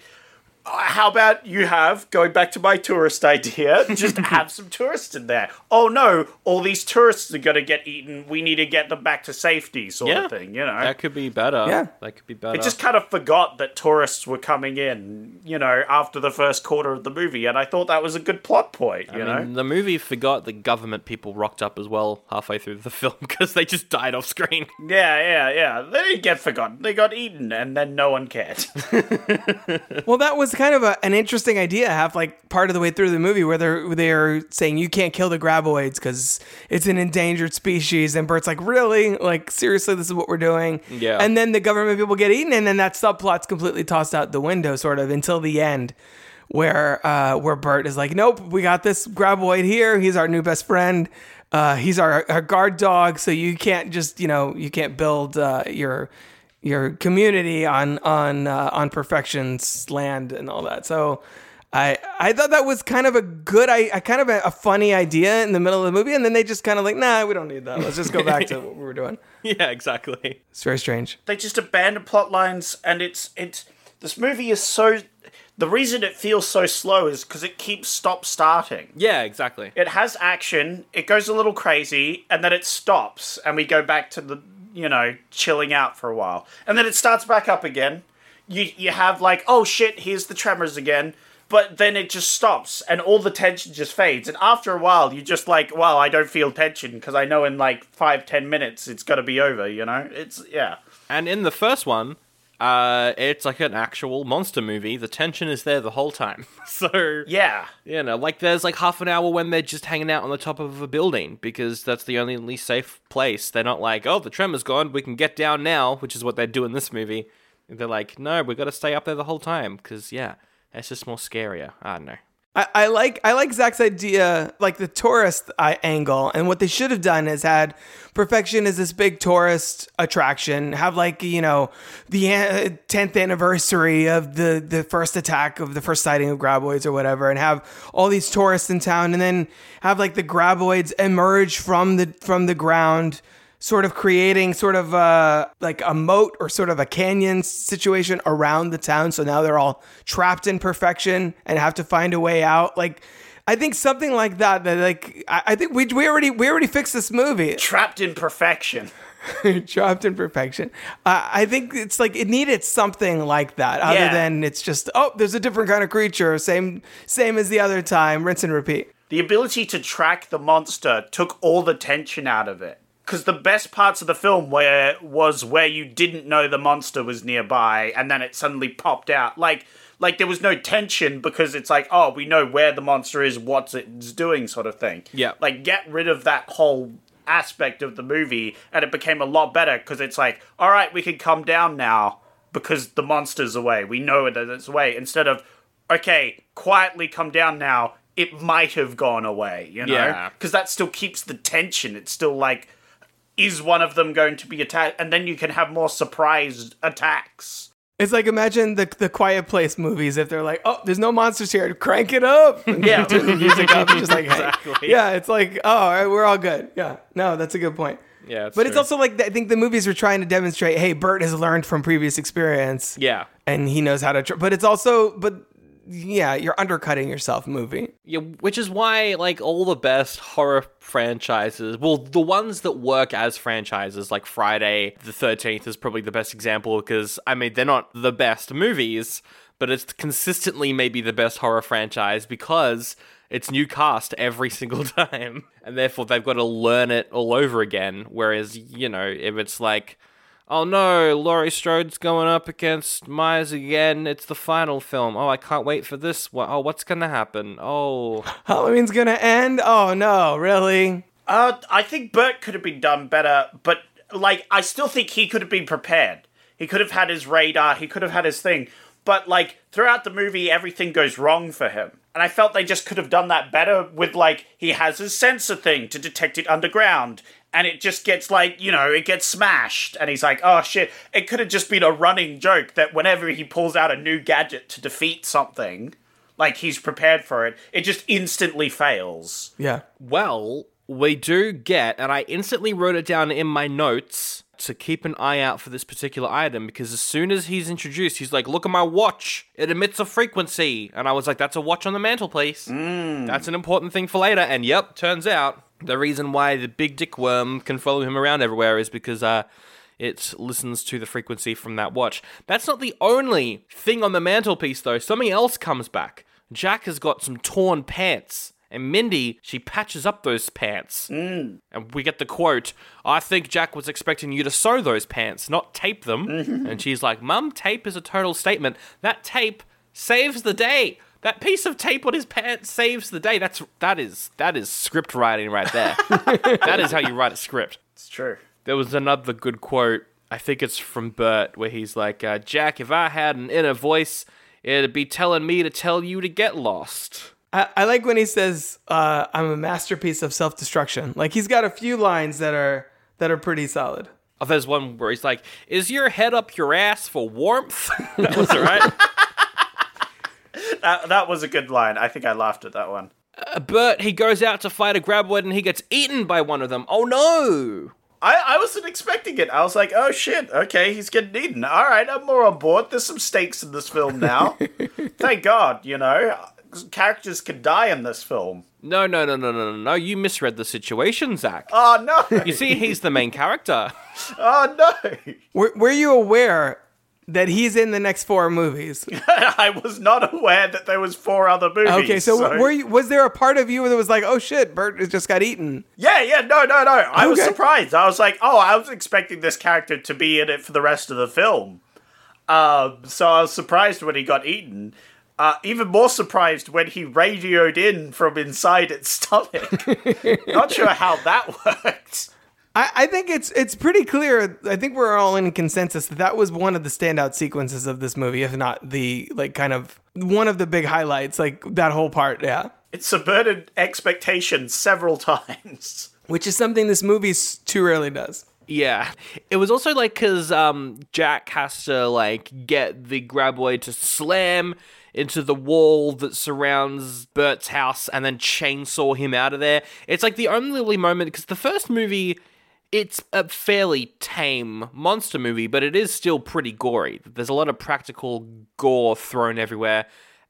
how about you have going back to my tourist idea? Just have some tourists in there. Oh no, all these tourists are gonna get eaten. We need to get them back to safety, sort Yeah. of thing. You know, That could be better. Yeah. That could be better. it just kind of forgot that tourists were coming in, you know, after the first quarter of the movie, and I thought that was a good plot point, you I know? mean, the movie forgot the government people rocked up as well halfway through the film because they just died off screen. Yeah, yeah, yeah. They didn't get forgotten. They got eaten, and then no one cared. Well, that was kind of a, an interesting idea. Have like part of the way through the movie where they're they're saying you can't kill the graboids because it's an endangered species, and Burt's like, really, like seriously, this is what we're doing. Yeah. And then the government people get eaten, and then that subplot's completely tossed out the window, sort of until the end. Where uh, where Burt is like, nope, we got this graboid here. He's our new best friend. Uh, he's our, our guard dog. So you can't just you know you can't build uh, your your community on on uh, on perfection's land and all that. So I I thought that was kind of a good I, I kind of a, a funny idea in the middle of the movie, and then they just kind of like, nah, we don't need that. Let's just go back to what we were doing. yeah, exactly. It's very strange. they just abandon plot lines and it's it's this movie is so the reason it feels so slow is because it keeps stop starting Yeah, exactly. it has action it goes a little crazy and then it stops and we go back to the you know chilling out for a while. And then it starts back up again. You you have like oh shit here's the tremors again. But then it just stops and all the tension just fades. And after a while you just like well i don't feel tension because i know in like five ten minutes it's to be over you know? It's yeah. And in the first one, uh, it's like an actual monster movie. The tension is there the whole time. So yeah you know, like there's like half an hour when they're just hanging out on the top of a building because that's the only least safe place. They're not like, oh, the tremor's gone, we can get down now, which is what they do in this movie. They're like, no, we got to stay up there the whole time because yeah, it's just more scarier. I don't know. I, I like I like Zach's idea, like the tourist uh, angle, and what they should have done is had Perfection as this big tourist attraction, have like you know the uh, tenth anniversary of the the first attack of the first sighting of graboids or whatever, and have all these tourists in town, and then have like the graboids emerge from the from the ground sort of creating sort of uh, like a moat or sort of a canyon situation around the town. So now they're all trapped in perfection and have to find a way out. Like, I think something like that. That like I, I think we we already we already fixed this movie. trapped in perfection trapped in perfection. Uh, I think it's like it needed something like that, other Yeah. than it's just oh, there's a different kind of creature, same same as the other time, rinse and repeat. the ability to track the monster took all the tension out of it. Because the best parts of the film where was where you didn't know the monster was nearby, and then it suddenly popped out. Like, like there was no tension because it's like, oh, we know where the monster is, what it's doing, sort of thing. Yeah. Like, get rid of that whole aspect of the movie, and it became a lot better because it's like, all right, we can come down now because the monster's away. We know that it's away. Instead of, okay, quietly come down now. It might have gone away, you know? Yeah. Because that still keeps the tension. It's still like, is one of them going to be attacked? And then you can have more surprised attacks. It's like imagine the the Quiet Place movies if they're like, oh, there's no monsters here, crank it up, and Yeah. turn the music up, just like, hey. Exactly. yeah, it's like, oh, all right, we're all good. Yeah, no, that's a good point. Yeah, it's but it's also like I think the movies were trying to demonstrate, hey, Burt has learned from previous experience. Yeah. and he knows how to. Tr- but it's also, but yeah, you're undercutting yourself, movie. Yeah, which is why like all the best horror franchises, well, the ones that work as franchises, like Friday the Thirteenth is probably the best example because I mean they're not the best movies, but it's consistently maybe the best horror franchise because it's new cast every single time, and therefore they've got to learn it all over again. Whereas you know if it's like. Oh no, Laurie Strode's going up against Myers again. It's the final film. Oh, I can't wait for this one. Oh, what's gonna happen? Oh, Halloween's gonna end. Oh no, really? Uh, I think Burt could have been done better, but like I still think he could have been prepared. He could have had his radar. He could have had his thing. But like throughout the movie, everything goes wrong for him, and I felt they just could have done that better with like he has his sensor thing to detect it underground. And it just gets like, you know, it gets smashed. And he's like, oh shit. It could have just been a running joke that whenever he pulls out a new gadget to defeat something, like he's prepared for it, it just instantly fails. Yeah. Well, we do get, and I instantly wrote it down in my notes to keep an eye out for this particular item because as soon as he's introduced, he's like, Look at my watch. It emits a frequency. And I was like, That's a watch on the mantelpiece. That's an important thing for later. And yep, turns out the reason why the big dick worm can follow him around everywhere is because, uh, it listens to the frequency from that watch. That's not the only thing on the mantelpiece, though. Something else comes back. Jack has got some torn pants. And Mindy, she patches up those pants. And we get the quote I think Jack was expecting you to sew those pants, not tape them. And she's like, Mum, tape is a total statement. That tape saves the day. That piece of tape on his pants saves the day. That's that is that is script writing right there. that is how you write a script. It's true. There was another good quote. I think it's from Burt, where he's like, uh, "Jack, if I had an inner voice, it'd be telling me to tell you to get lost." I, I like when he says, uh, "I'm a masterpiece of self-destruction." Like he's got a few lines that are that are pretty solid. Oh, there's one where he's like, "Is your head up your ass for warmth?" that was right. That, that was a good line. I think I laughed at that one. Uh, Burt, he goes out to fight a graboid and he gets eaten by one of them. Oh no! I, I wasn't expecting it. I was like, oh shit, okay, he's getting eaten. All right, I'm more on board. There's some stakes in this film now. Thank God, you know. Characters could die in this film. No, no, no, no, no, no, no. You misread the situation, Zach. Oh no! You see, he's the main character. oh no! Were, were you aware that he's in the next four movies? I was not aware that there was four other movies. Okay, so, were you, was there a part of you that was like, "Oh shit, Burt just got eaten"? Yeah, yeah, no, no, no. I was surprised. I was like, oh, I was expecting this character to be in it for the rest of the film. Um, so I was surprised when he got eaten. Uh, even more surprised when he radioed in from inside its stomach. Not sure how that worked. I, I think it's it's pretty clear. I think we're all in consensus that that was one of the standout sequences of this movie, if not the like kind of one of the big highlights. Like that whole part, yeah. It subverted expectations several times. Which is something this movie too rarely does. Yeah. It was also like because um, Jack has to like get the graboid to slam into the wall that surrounds Burt's house and then chainsaw him out of there. It's like the only moment because the first movie. It's a fairly tame monster movie, but it is still pretty gory. There's a lot of practical gore thrown everywhere,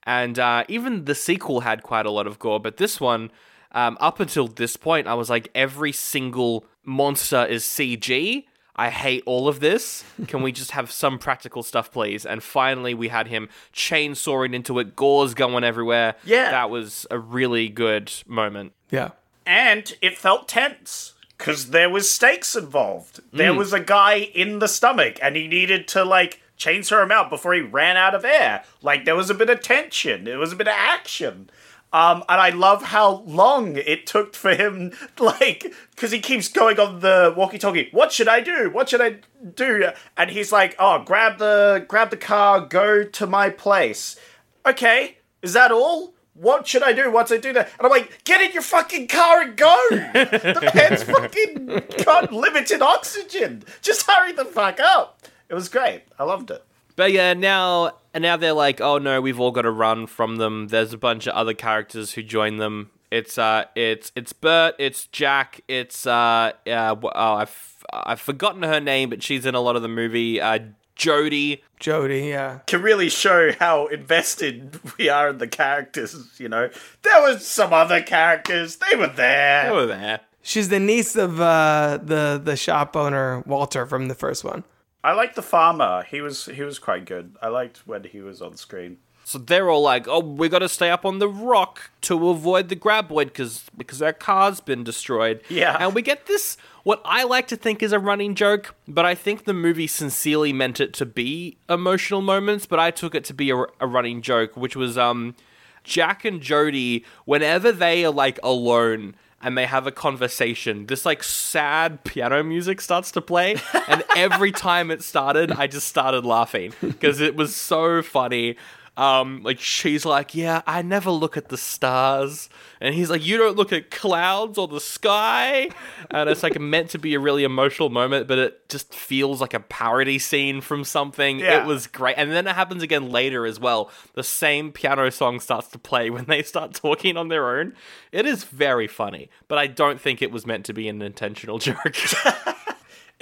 and uh, even the sequel had quite a lot of gore. But this one, um, up until this point, I was like, every single monster is CG. I hate all of this. Can we just have some practical stuff, please? And finally, we had him chainsawing into it, gores going everywhere. Yeah. That was a really good moment. Yeah. And it felt tense because there was stakes involved. There Mm. was a guy in the stomach, and he needed to like chainsaw him out before he ran out of air. Like there was a bit of tension. There was a bit of action. Um, and I love how long it took for him, like, because he keeps going on the walkie-talkie. What should I do? What should I do? And he's like, "Oh, grab the grab the car, go to my place." Okay, is that all? What should I do? What's I do that? And I'm like, get in your fucking car and go! the pen's fucking got limited oxygen. Just hurry the fuck up. It was great. I loved it. But yeah, now and now they're like, oh no, we've all got to run from them. There's a bunch of other characters who join them It's uh, it's it's Burt, it's Jack, it's uh, uh oh, I've I've forgotten her name, but she's in a lot of the movie. Uh, Jody. Jody, yeah. Can really show how invested we are in the characters, you know. There was some other characters, they were there. They were there. She's the niece of uh, the the shop owner Walter from the first one. I liked the farmer. He was he was quite good. I liked when he was on screen. So they're all like, "Oh, we got to stay up on the rock to avoid the graboid because because our car's been destroyed." Yeah. and we get this what I like to think is a running joke, but I think the movie sincerely meant it to be emotional moments, but I took it to be a, a running joke, which was um, Jack and Jody whenever they are like alone and they have a conversation, this like sad piano music starts to play. and every time it started, I just started laughing because it was so funny. Um, like she's like, yeah, I never look at the stars, and he's like, you don't look at clouds or the sky, and it's like meant to be a really emotional moment, but it just feels like a parody scene from something. Yeah. It was great, and then it happens again later as well. The same piano song starts to play when they start talking on their own. It is very funny, but I don't think it was meant to be an intentional joke.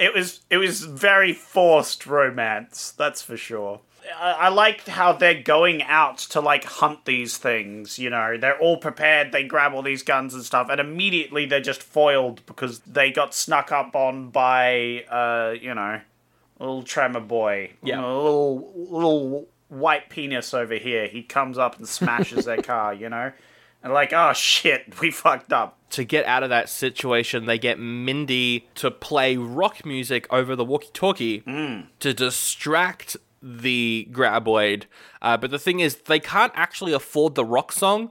It was it was very forced romance, that's for sure. I, like how they're going out to like hunt these things. You know, they're all prepared. They grab all these guns and stuff, and immediately they're just foiled because they got snuck up on by, uh, you know, little tremor boy. Yeah. a little little white penis over here. He comes up and smashes their car. You know, and like, oh shit, we fucked up. to get out of that situation, they get Mindy to play rock music over the walkie-talkie to distract the graboid. Uh, but the thing is, they can't actually afford the rock song,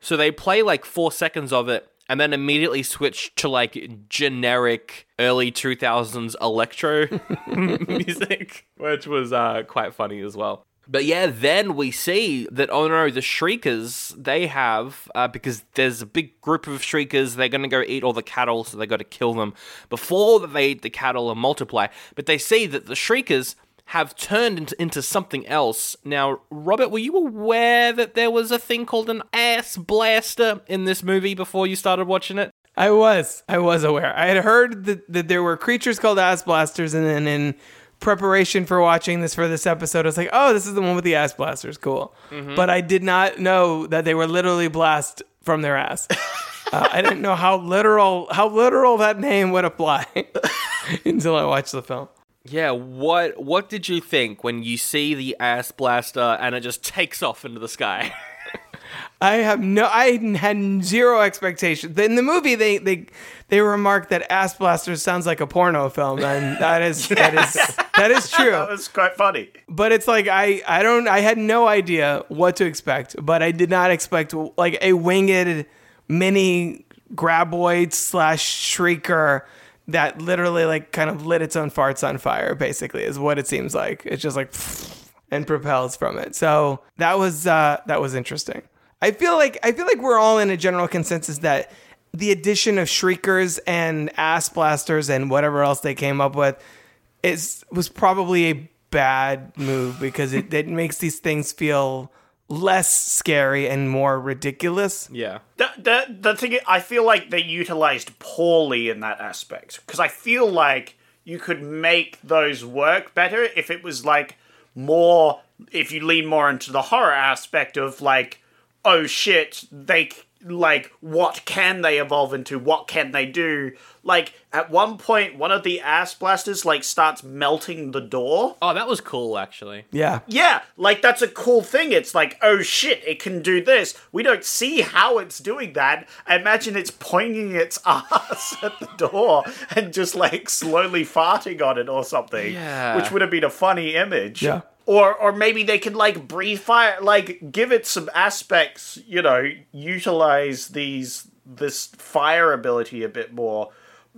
so they play like four seconds of it and then immediately switch to like generic early 2000s electro music, which was uh, quite funny as well. But yeah, then we see that oh no, the Shriekers they have uh, because there's a big group of Shriekers. They're to go eat all the cattle, so they got to kill them before they eat the cattle and multiply. But they see that the Shriekers have turned into, into something else. Now, Robert, were you aware that there was a thing called an ass blaster in this movie before you started watching it? I was. I was aware. I had heard that, that there were creatures called ass blasters, and then in preparation for watching this for this episode, I was like, oh, this is the one with the ass blasters. Cool. But I did not know that they were literally blast from their ass. uh, I didn't know how literal how literal that name would apply until I watched the film. Yeah, what what did you think when you see the ass blaster and it just takes off into the sky? I have no, I had zero expectations. In the movie, they they they remarked that Ass Blasters sounds like a porno film, and that is that is that is true. That was quite funny. But it's like I I don't I had no idea what to expect, but I did not expect like a winged mini graboid slash shrieker that literally like kind of lit its own farts on fire. Basically, is what it seems like. It's just like and propels from it. So that was uh, that was interesting. I feel like I feel like we're all in a general consensus that the addition of shriekers and ass blasters and whatever else they came up with is was probably a bad move because it, it makes these things feel less scary and more ridiculous. yeah. The, the, the thing I feel like they utilized poorly in that aspect because I feel like you could make those work better if it was like more if you lean more into the horror aspect of like oh shit they like what can they evolve into what can they do like at one point one of the ass blasters like starts melting the door Oh, that was cool actually. Yeah. yeah, like that's a cool thing. It's like, oh shit, it can do this. We don't see how it's doing that. I imagine it's pointing its ass at the door and just like slowly farting on it or something. Yeah. Which would have been a funny image. Yeah. Or or maybe they could like breathe fire like give it some aspects, you know, utilize these this fire ability a bit more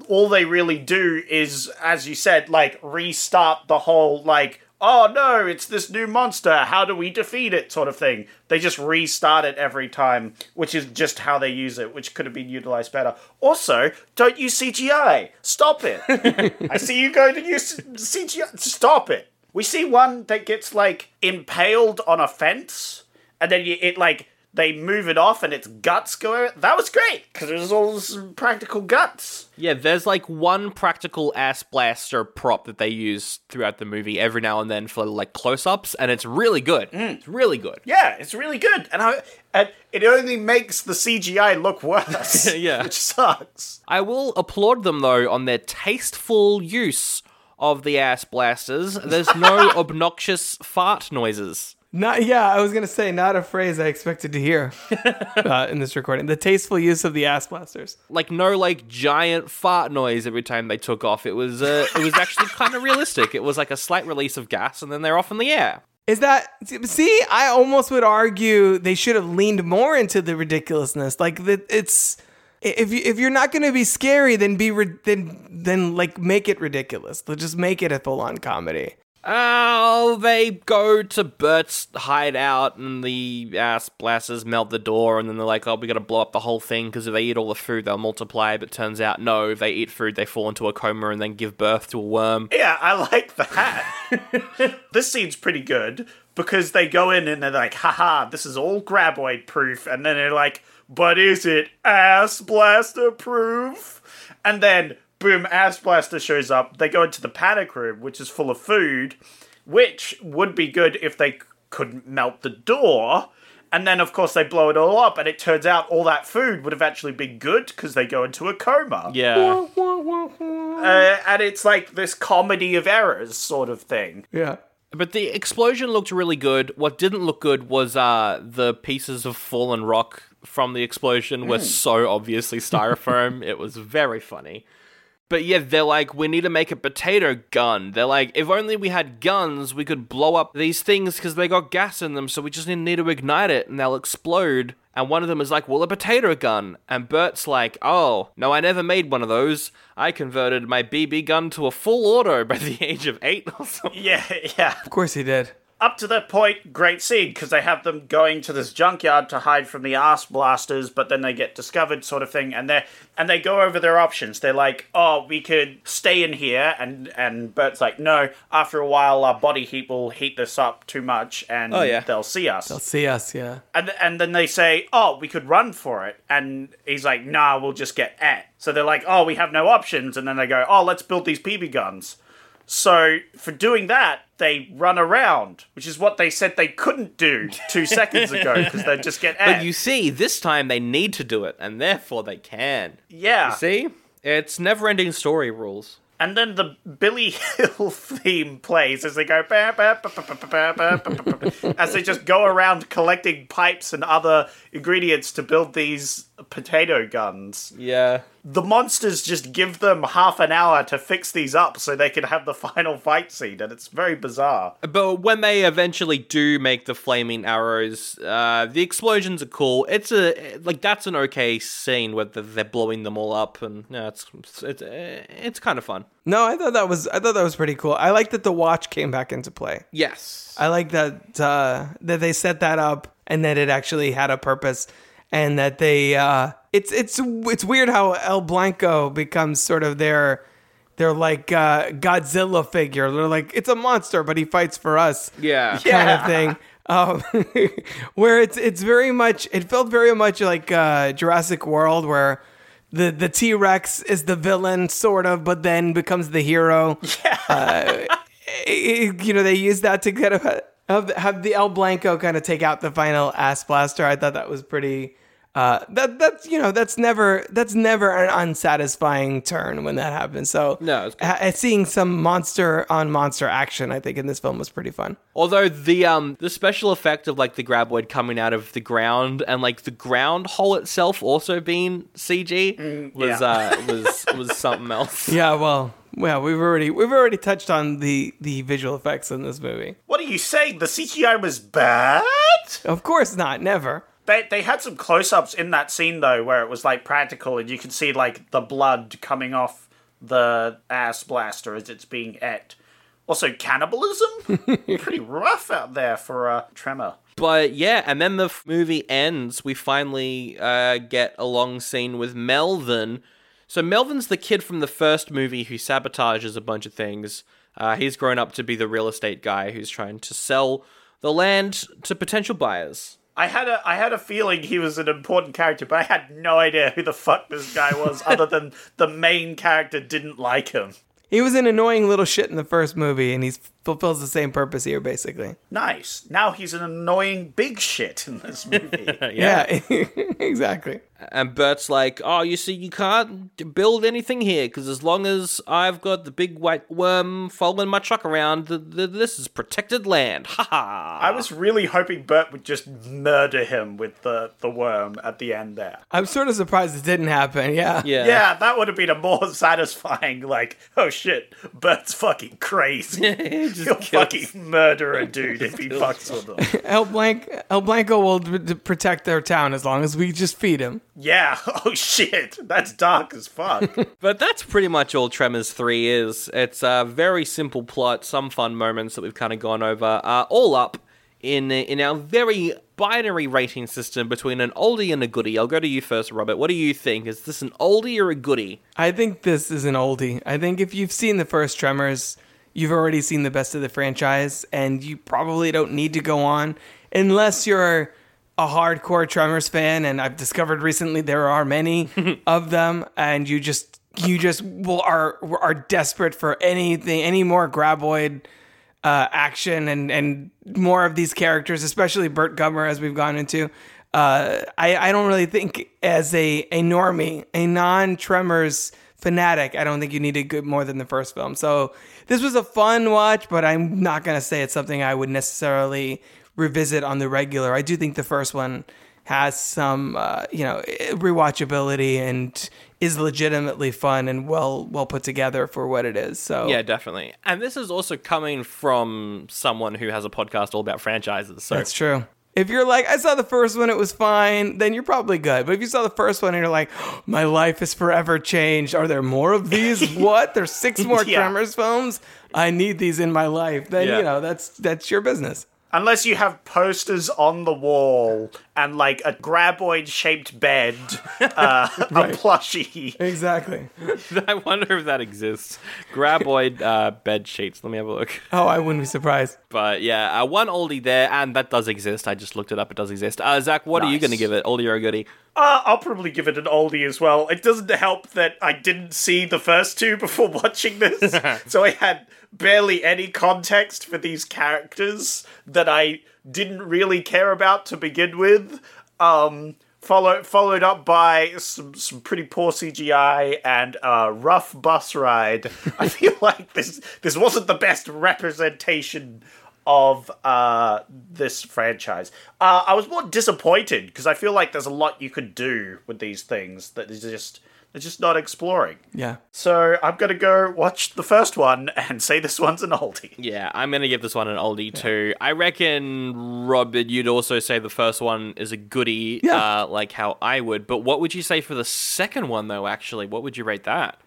all they really do is, as you said, like restart the whole like, oh no, it's this new monster. How do we defeat it? Sort of thing. They just restart it every time, which is just how they use it, which could have been utilized better. Also, don't use CGI. Stop it. I see you going to use CGI. Stop it. We see one that gets like impaled on a fence, and then you, it like they move it off and its guts go out. That was great because it was all some practical guts. Yeah, there's like one practical ass blaster prop that they use throughout the movie every now and then for like close ups, and it's really good. Mm. It's really good. Yeah, it's really good, and I and it only makes the CGI look worse. Yeah. which sucks. I will applaud them though on their tasteful use of the ass blasters. There's no obnoxious fart noises. Not yeah, I was gonna say not a phrase I expected to hear uh, in this recording. The tasteful use of the ass blasters. Like no like giant fart noise every time they took off. It was uh, it was actually kind of realistic. It was like a slight release of gas and then they're off in the air. Is that see? I almost would argue they should have leaned more into the ridiculousness. Like that, it's if you if you're not going to be scary, then be ri- then then like make it ridiculous. Let's just make it a full on comedy. Oh, they go to Burt's hideout and the ass blasters melt the door, and then they're like, oh, we gotta blow up the whole thing because if they eat all the food, they'll multiply. But turns out, no, if they eat food, they fall into a coma and then give birth to a worm. Yeah, I like that. this scene's pretty good because they go in and they're like, haha, this is all graboid proof. And then they're like, but is it ass blaster proof? And then, boom, ass blaster shows up. They go into the panic room, which is full of food, which would be good if they c- could melt the door. And then, of course, they blow it all up, and it turns out all that food would have actually been good because they go into a coma. Yeah. Uh, and it's like this comedy of errors sort of thing. Yeah. But the explosion looked really good. What didn't look good was uh, the pieces of fallen rock from the explosion were Mm. so obviously styrofoam. it was very funny. But yeah, they're like, we need to make a potato gun. They're like, if only we had guns, we could blow up these things because they got gas in them, so we just need need to ignite it and they'll explode. And one of them is like, well, a potato gun. And Burt's like, oh, no, I never made one of those. I converted my BB gun to a full auto by the age of eight or something. Yeah, yeah. Of course he did. Up to that point, great scene because they have them going to this junkyard to hide from the ass blasters, but then they get discovered, sort of thing, and they and they go over their options. They're like, "Oh, we could stay in here," and and Burt's like, "No." After a while, our body heat will heat this up too much, and Oh, yeah. they'll see us. They'll see us. Yeah. And and then they say, "Oh, we could run for it," and he's like, "Nah, we'll just get at." So they're like, "Oh, we have no options," and then they go, "Oh, let's build these PB guns." So for doing that, they run around, which is what they said they couldn't do two seconds ago because they'd just get. At. But you see, this time they need to do it, and therefore they can. Yeah. You see, it's never-ending story rules. And then the Billy Hill theme plays as they go as they just go around collecting pipes and other ingredients to build these potato guns. Yeah. The monsters just give them half an hour to fix these up so they can have the final fight scene, and it's very bizarre. But when they eventually do make the flaming arrows, uh, the explosions are cool. It's a like that's an okay scene where they're- they're blowing them all up, and yeah, it's it's it's kind of fun. No, I thought that was I thought that was pretty cool. I like that the watch came back into play. Yes. I like that uh, that they set that up and that it actually had a purpose and that they uh, it's it's it's weird how El Blanco becomes sort of their their like uh, Godzilla figure. They're like it's a monster, but he fights for us. Yeah. kind of thing. Um, where it's it's very much it felt very much like uh, Jurassic World where the the T Rex is the villain sort of, but then becomes the hero. Yeah. Uh, it- you know they use that to kind of have, have the El Blanco kind of take out the final ass blaster. I thought that was pretty. Uh, that that's you know that's never that's never an unsatisfying turn when that happens. So No, ha- seeing some monster on monster action, I think in this film was pretty fun. Although the um the special effect of like the graboid coming out of the ground and like the ground hole itself also being CG was yeah. uh was was something else. Yeah, well, well, we've already we've already touched on the the visual effects in this movie. What are you saying? The CGI was bad? Of course not, never. They, they had some close ups in that scene, though, where it was like practical and you could see like the blood coming off the ass blaster as it's being ate. Also, cannibalism? Pretty rough out there for a tremor. But yeah, and then the f- movie ends. We finally uh, get a long scene with Melvin. So Melvin's the kid from the first movie who sabotages a bunch of things. Uh, he's grown up to be the real estate guy who's trying to sell the land to potential buyers. I had a I had a feeling he was an important character, but I had no idea who the fuck this guy was, other than the main character didn't like him. He was an annoying little shit in the first movie, and he fulfills the same purpose here, basically. Nice. Now he's an annoying big shit in this movie. Yeah, exactly. And Burt's like, "Oh, you see, you can't build anything here because as long as I've got the big white worm following my truck around, th th this is protected land." Ha ha! I was really hoping Burt would just murder him with the, the worm at the end there. I'm sort of surprised it didn't happen. Yeah. Yeah. Yeah, that would have been a more satisfying, like, oh shit, Burt's fucking crazy. He'll fucking murder a dude if he fucks with him. El, Blanc- El Blanco will d- d- protect their town as long as we just feed him. Yeah, oh shit, that's dark as fuck. But that's pretty much all Tremors 3 is. It's a very simple plot, some fun moments that we've kind of gone over, uh, all up in in our very binary rating system between an oldie and a goodie. I'll go to you first, Robert. What do you think? Is this an oldie or a goodie? I think this is an oldie. I think if you've seen the first Tremors, you've already seen the best of the franchise, and you probably don't need to go on unless you're a hardcore Tremors fan. And I've discovered recently there are many of them, and you just you just will are are desperate for anything, any more graboid uh, action and and more of these characters, especially Burt Gummer, as we've gone into. Uh, I I don't really think as a a normie, a non Tremors fanatic, I don't think you needed good more than the first film. So this was a fun watch, but I'm not gonna say it's something I would necessarily revisit on the regular. I do think the first one has some uh, you know rewatchability and is legitimately fun and well well put together for what it is. So Yeah, definitely. And this is also coming from someone who has a podcast all about franchises. So That's true. If you're like, I saw the first one, it was fine, then you're probably good. But if you saw the first one and you're like, my life is forever changed, are there more of these? what? There's six more Yeah. Tremors films? I need these in my life. Then Yeah. you know that's that's your business. Unless you have posters on the wall and like a graboid shaped bed, uh, a plushie. Exactly. I wonder if that exists. Graboid uh, bed sheets. Let me have a look. Oh, I wouldn't be surprised. But yeah, uh, one oldie there, and that does exist. I just looked it up. It does exist. Uh, Zach, what are you going to give it? Oldie or a goodie? Uh, I'll probably give it an oldie as well. It doesn't help that I didn't see the first two before watching this, so I had barely any context for these characters that I didn't really care about to begin with. Um, followed followed up by some some pretty poor CGI and a rough bus ride. I feel like this this wasn't the best representation of uh, this franchise. Uh, I was more disappointed because I feel like there's a lot you could do with these things that is just they're just not exploring. Yeah. So I'm gonna go watch the first one and say this one's an oldie. Yeah, I'm going to give this one an oldie too. I reckon, Robert, you'd also say the first one is a goodie, Yeah. uh, like how I would. But what would you say for the second one, though, actually? What would you rate that?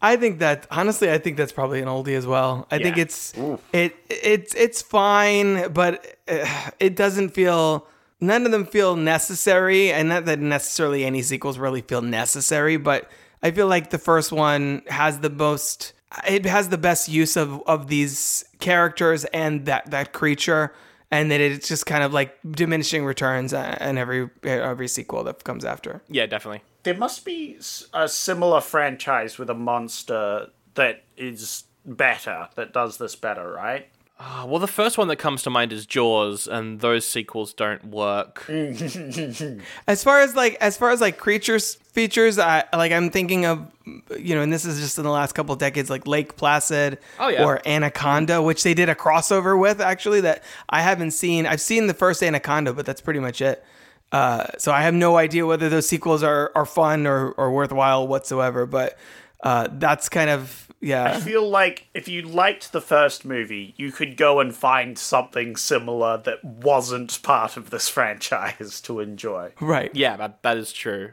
I think that honestly, I think that's probably an oldie as well. I think Yeah. it's it it's it's fine, but uh, it doesn't feel. None of them feel necessary, and not that necessarily any sequels really feel necessary. But I feel like the first one has the most. It has the best use of of these characters and that that creature, and that it's just kind of like diminishing returns uh, and every every sequel that comes after. Yeah, definitely. There must be a similar franchise with a monster that is better, that does this better, right? Uh, well, the first one that comes to mind is Jaws, and those sequels don't work. As far as like as far as like creatures features, I like I'm thinking of you know, and this is just in the last couple of decades, like Lake Placid Oh, yeah. or Anaconda, which they did a crossover with actually that I haven't seen. I've seen the first Anaconda, but that's pretty much it. Uh, so I have no idea whether those sequels are, are fun or, or worthwhile whatsoever. But uh, that's kind of yeah. I feel like if you liked the first movie, you could go and find something similar that wasn't part of this franchise to enjoy. Right. Yeah, that, that is true.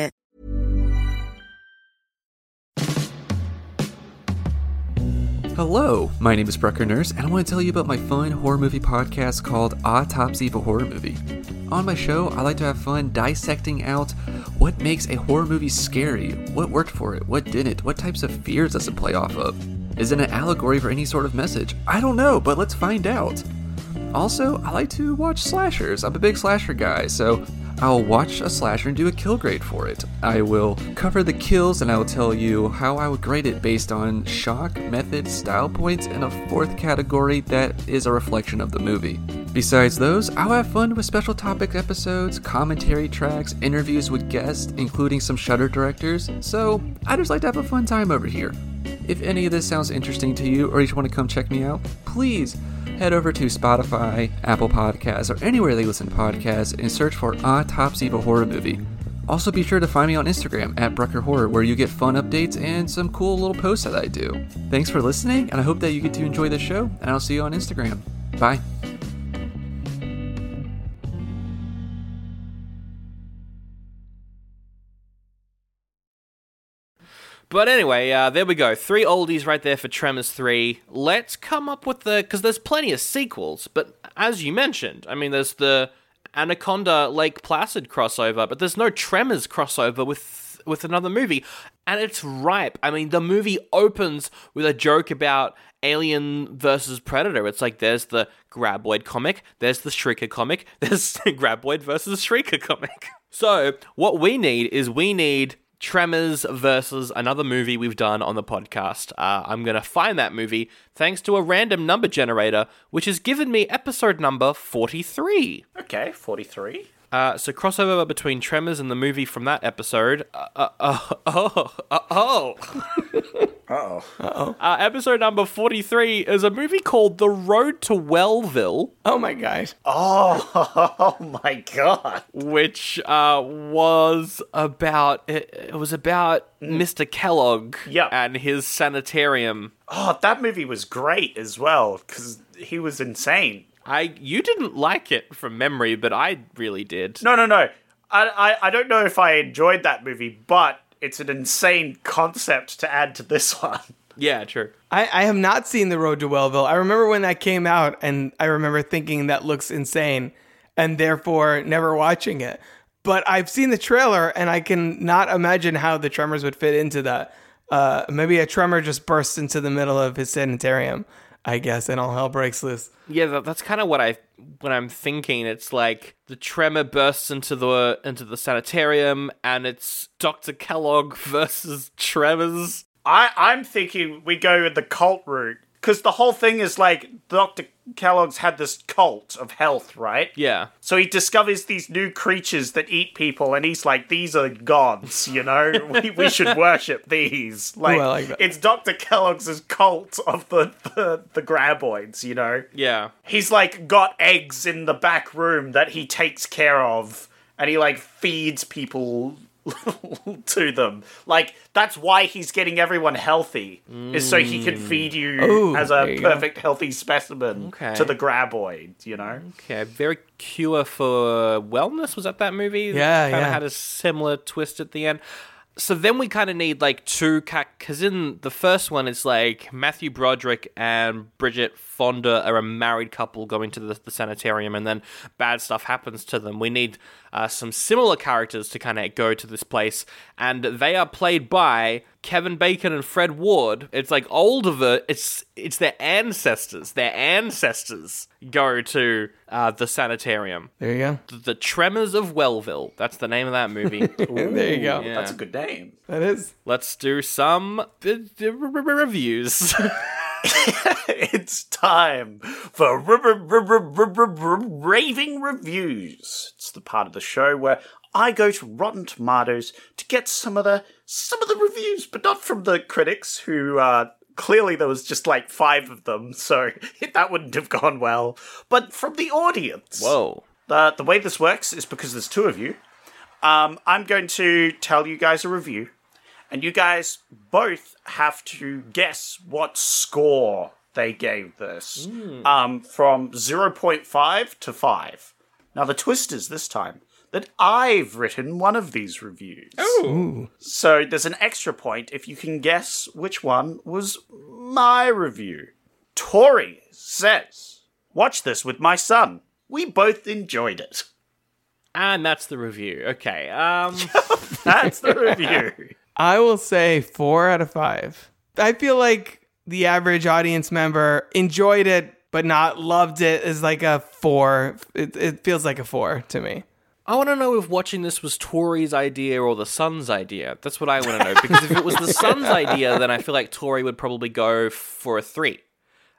Hello, my name is Brucker Nurse, and I want to tell you about my fun horror movie podcast called Autopsy of a Horror Movie. On my show, I like to have fun dissecting out what makes a horror movie scary, what worked for it, what didn't, what types of fears does it play off of. Is it an allegory for any sort of message? I don't know, but let's find out. Also, I like to watch slashers. I'm a big slasher guy, so I'll watch a slasher and do a kill grade for it. I will cover the kills and I will tell you how I would grade it based on shock, method, style points, and a fourth category that is a reflection of the movie. Besides those, I'll have fun with special topic episodes, commentary tracks, interviews with guests, including some Shutter directors, so I just like to have a fun time over here. If any of this sounds interesting to you or you just want to come check me out, please head over to Spotify, Apple Podcasts, or anywhere they listen to podcasts and search for Autopsy of a Horror Movie. Also, be sure to find me on Instagram at Brucker Horror, where you get fun updates and some cool little posts that I do. Thanks for listening, and I hope that you get to enjoy the show, and I'll see you on Instagram. Bye. But anyway, uh, there we go. Three oldies right there for Tremors 3. Let's come up with the. Because there's plenty of sequels, but as you mentioned, I mean, there's the Anaconda Lake Placid crossover, but there's no Tremors crossover with with another movie. And it's ripe. I mean, the movie opens with a joke about Alien versus Predator. It's like there's the Graboid comic, there's the Shrieker comic, there's Graboid versus Shrieker comic. So, what we need is we need Tremors versus another movie we've done on the podcast. Uh, I'm going to find that movie thanks to a random number generator, which has given me episode number 43. Okay, 43. Uh, so crossover between Tremors and the movie from that episode. Uh, uh, uh, oh, uh, oh. Uh-oh. Uh-oh. Uh, episode number 43 is a movie called The Road to Wellville. Oh my gosh. Oh, oh my god. Which uh, was about it, it was about Mr. Kellogg Yep. and his sanitarium. Oh, that movie was great as well because he was insane. I you didn't like it from memory, but I really did. No, no, no. I, I, I don't know if I enjoyed that movie, but it's an insane concept to add to this one. Yeah, true. I, I have not seen The Road to Wellville. I remember when that came out, and I remember thinking that looks insane, and therefore never watching it. But I've seen the trailer, and I can not imagine how the tremors would fit into that. Uh, maybe a tremor just bursts into the middle of his sanitarium, I guess, and all hell breaks loose. Yeah, that, that's kind of what I when I'm thinking. It's like the tremor bursts into the into the sanitarium, and it's Doctor Kellogg versus Tremors. I, I'm thinking we go with the cult route because the whole thing is like Dr. Kellogg's had this cult of health, right? Yeah. So he discovers these new creatures that eat people, and he's like, "These are gods, you know. we, we should worship these." Like, I like it's Doctor Kellogg's cult of the, the the graboids, you know. Yeah. He's like got eggs in the back room that he takes care of, and he like feeds people to them. Like that's why he's getting everyone healthy, is so he can feed you Ooh, as oh, a you go. perfect healthy specimen Okay. to the graboid. You know. Okay, very cure for wellness. Was that that movie? Yeah, kind of yeah. had a similar twist at the end. So then we kind of need like two because in the first one it's like Matthew Broderick and Bridget Fonda are a married couple going to the, the sanitarium, and then bad stuff happens to them. We need uh, some similar characters to kind of go to this place, and they are played by Kevin Bacon and Fred Ward. It's like older, ver- it's it's their ancestors. Their ancestors go to uh, the sanitarium. There you go. The, the Tremors of Wellville. That's the name of that movie. there you go. Yeah. That's a good name. That is. Let's do some uh, reviews. it's time for raving reviews. It's the part of the show where I go to Rotten Tomatoes to get some of the some of the reviews, but not from the critics who uh, clearly there was just like five of them, so that wouldn't have gone well. But from the audience. Whoa. The the way this works is because there's two of you. Um, I'm going to tell you guys a review, and you guys both have to guess what score they gave this. Um, from 0.5 to 5. Now, the twist is this time that I've written one of these reviews. Ooh. So there's an extra point if you can guess which one was my review. Tori says, Watch this with my son. We both enjoyed it. And that's the review. Okay. Um That's the review. I will say four out of five. I feel like the average audience member enjoyed it, but not loved it is like a four. It, it feels like a four to me. I want to know if watching this was Tori's idea or the son's idea. That's what I want to know. Because if it was the son's idea, then I feel like Tori would probably go for a three.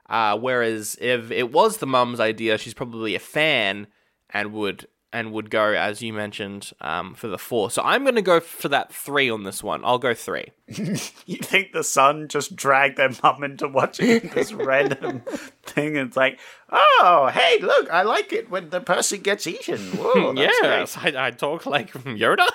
Uh, whereas if it was the mum's idea, she's probably a fan and would and would go as you mentioned um, for the four. So I'm going to go for that three on this one. I'll go three. you think the son just dragged their mum into watching this random thing and it's like, oh, hey, look, I like it when the person gets eaten. Whoa, that's yes. I, I talk like Yoda.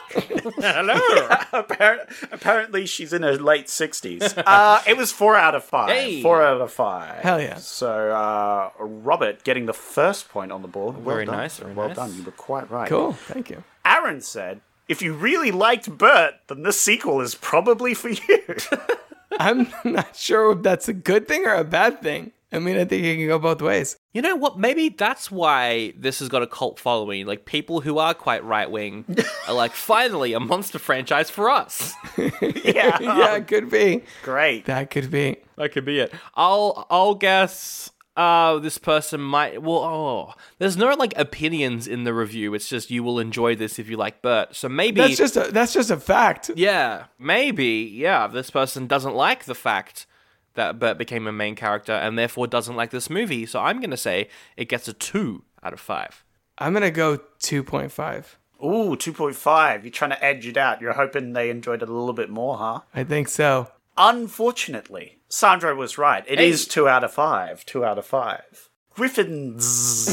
Hello. Apparently, apparently, she's in her late 60s. Uh, it was four out of five. Hey. Four out of five. Hell yeah. So, uh, Robert getting the first point on the board. Well Very done. nice, very well nice. done. You were quite right. Cool. Thank you. Aaron said, if you really liked Burt, then this sequel is probably for you. I'm not sure if that's a good thing or a bad thing. I mean, I think it can go both ways. You know what? Maybe that's why this has got a cult following. Like people who are quite right wing are like, finally, a monster franchise for us. yeah. yeah, it could be. Great. That could be. That could be it. I'll I'll guess. Uh, this person might. Well, oh, there's no like opinions in the review. It's just you will enjoy this if you like Burt. So maybe That's just a that's just a fact. Yeah, maybe. Yeah, this person doesn't like the fact that Burt became a main character and therefore doesn't like this movie. So I'm gonna say it gets a two out of five. I'm gonna go two point five. Ooh, 2.5. You're trying to edge it out. You're hoping they enjoyed it a little bit more, huh? I think so. Unfortunately, Sandra was right. It is Hey. two out of five. Two out of five. Griffins.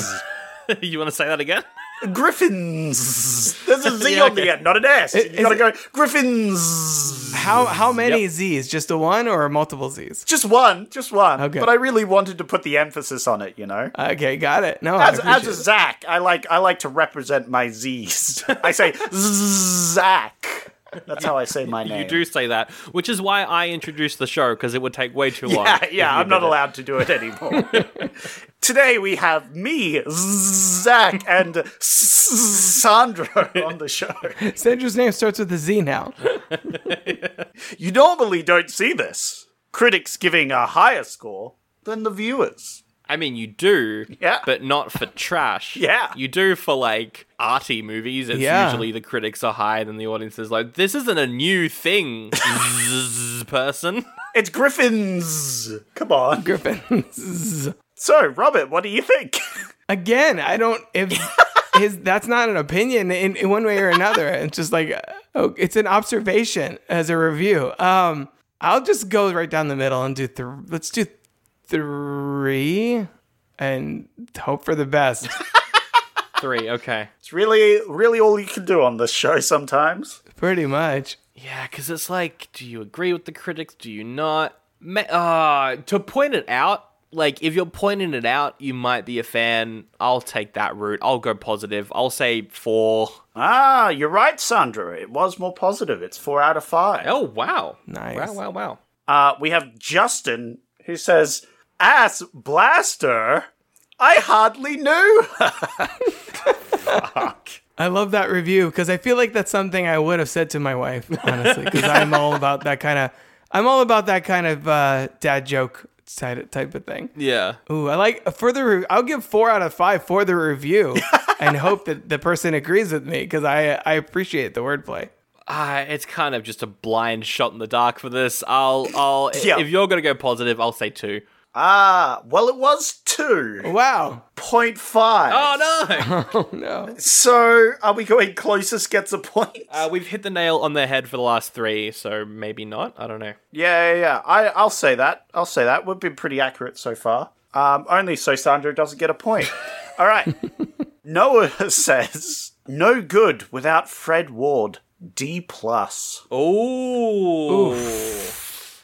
you want to say that again? Griffins. There's a Z Yeah, on the end, not an S. It- you gotta is go Griffins. How how many Z's? Just a one or multiple Z's? Just one, just one. Okay. But I really wanted to put the emphasis on it, you know. Okay, got it. No, I As, as appreciate a. Zach, I like I like to represent my Z's. I say Zach. That's how I say my name. You do say that, which is why I introduced the show because it would take way too long. Yeah, yeah, I'm not it. allowed to do it anymore. Today we have me, Zach, and Sandra on the show. Sandra's name starts with a Z now. You normally don't see this. Critics giving a higher score than the viewers. I mean, you do, Yeah. but not for trash. Yeah. You do for like arty movies. It's Yeah. usually the critics are higher than the audience is like, this isn't a new thing, person. It's Griffins. Come on. Griffins. So, Robert, what do you think? Again, I don't if his that's not an opinion in, in one way or another. It's just like oh, it's an observation as a review. Um, I'll just go right down the middle and do th- let's do three and hope for the best. Three, okay. It's really, really all you can do on this show sometimes. Pretty much. Yeah, because it's like, do you agree with the critics? Do you not? Ma- uh, to point it out, like, if you're pointing it out, you might be a fan. I'll take that route. I'll go positive. I'll say four. Ah, you're right, Sandra. It was more positive. It's four out of five. Oh, wow. Nice. Wow, wow, wow. Uh, we have Justin who says, Ass Blaster? I hardly knew. Fuck. I love that review because I feel like that's something I would have said to my wife, honestly, because I'm all about that kind of, I'm all about that kind of uh, dad joke type type of thing. Yeah. Ooh, I like for the. Re- I'll give four out of five for the review, and hope that the person agrees with me because I I appreciate the wordplay. Uh, it's kind of just a blind shot in the dark for this. I'll, I'll, Yeah. if you're gonna go positive, I'll say two. Ah, well, it was two. Wow. Point five. Oh no! Oh no. So, are we going closest gets a point? Uh, we've hit the nail on the head for the last three, so maybe not. I don't know. Yeah, yeah, yeah. I, I'll say that. I'll say that. We've been pretty accurate so far. Um, only so Sandro doesn't get a point. All right. Noah says, no good without Fred Ward. D plus. Oh,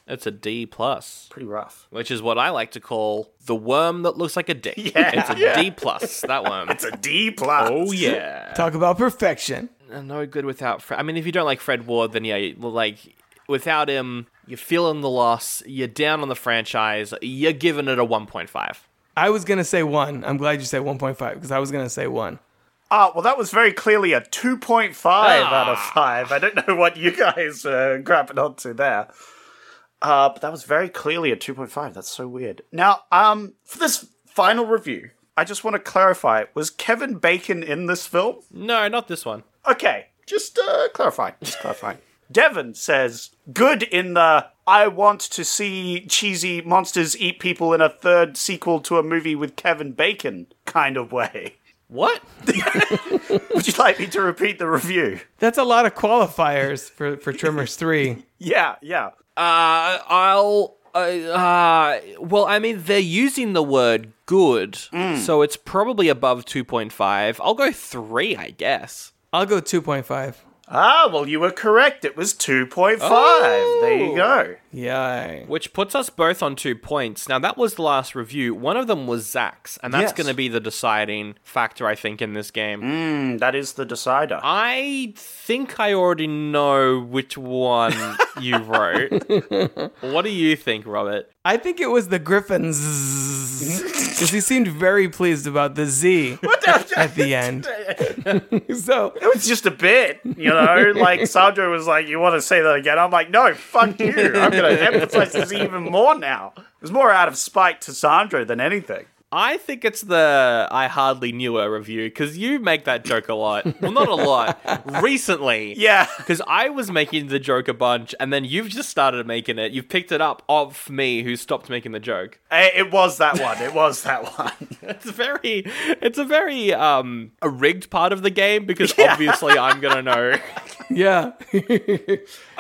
it's a D plus, Pretty rough. which is what I like to call the worm that looks like a dick. Yeah, it's a D yeah. plus. That worm. It's a D plus. oh yeah. Talk about perfection. Uh, no good without Fred. I mean, if you don't like Fred Ward, then yeah, well, like without him, you're feeling the loss. You're down on the franchise. You're giving it a 1.5. I was gonna say one. I'm glad you said 1.5 because I was gonna say one. Ah, well, that was very clearly a 2.5 out of 5. I don't know what you guys are grabbing onto there. Uh, but that was very clearly a 2.5. That's so weird. Now, um, for this final review, I just want to clarify was Kevin Bacon in this film? No, not this one. Okay, just uh, clarifying. Just clarifying. Devon says, good in the I want to see cheesy monsters eat people in a third sequel to a movie with Kevin Bacon kind of way. What? Would you like me to repeat the review? That's a lot of qualifiers for for Tremors three. Yeah, yeah. Uh, I'll. Uh, uh, well, I mean, they're using the word good, so it's probably above 2.5. I'll go 3, I guess. I'll go 2.5. Ah, well, you were correct. It was 2.5. There you go. Yay. Which puts us both on two points. Now, that was the last review. One of them was Zach's, and that's Yes. going to be the deciding factor, I think, in this game. Mm, that is the decider. I think I already know which one you wrote. what do you think, Robert? I think it was the Griffins because he seemed very pleased about the Z at the end. so It was just a bit, you know? like, Sandro was like, You want to say that again? I'm like, No, fuck you. I'm going to emphasize this even more now. It was more out of spite to Sandro than anything. I think it's the I hardly knew her review because you make that joke a lot. Well, not a lot. Recently. Yeah. Because I was making the joke a bunch and then you've just started making it. You've picked it up off me who stopped making the joke. Eh, It was that one. It was that one. It's very, it's a very, um, a rigged part of the game because obviously I'm going to know. yeah,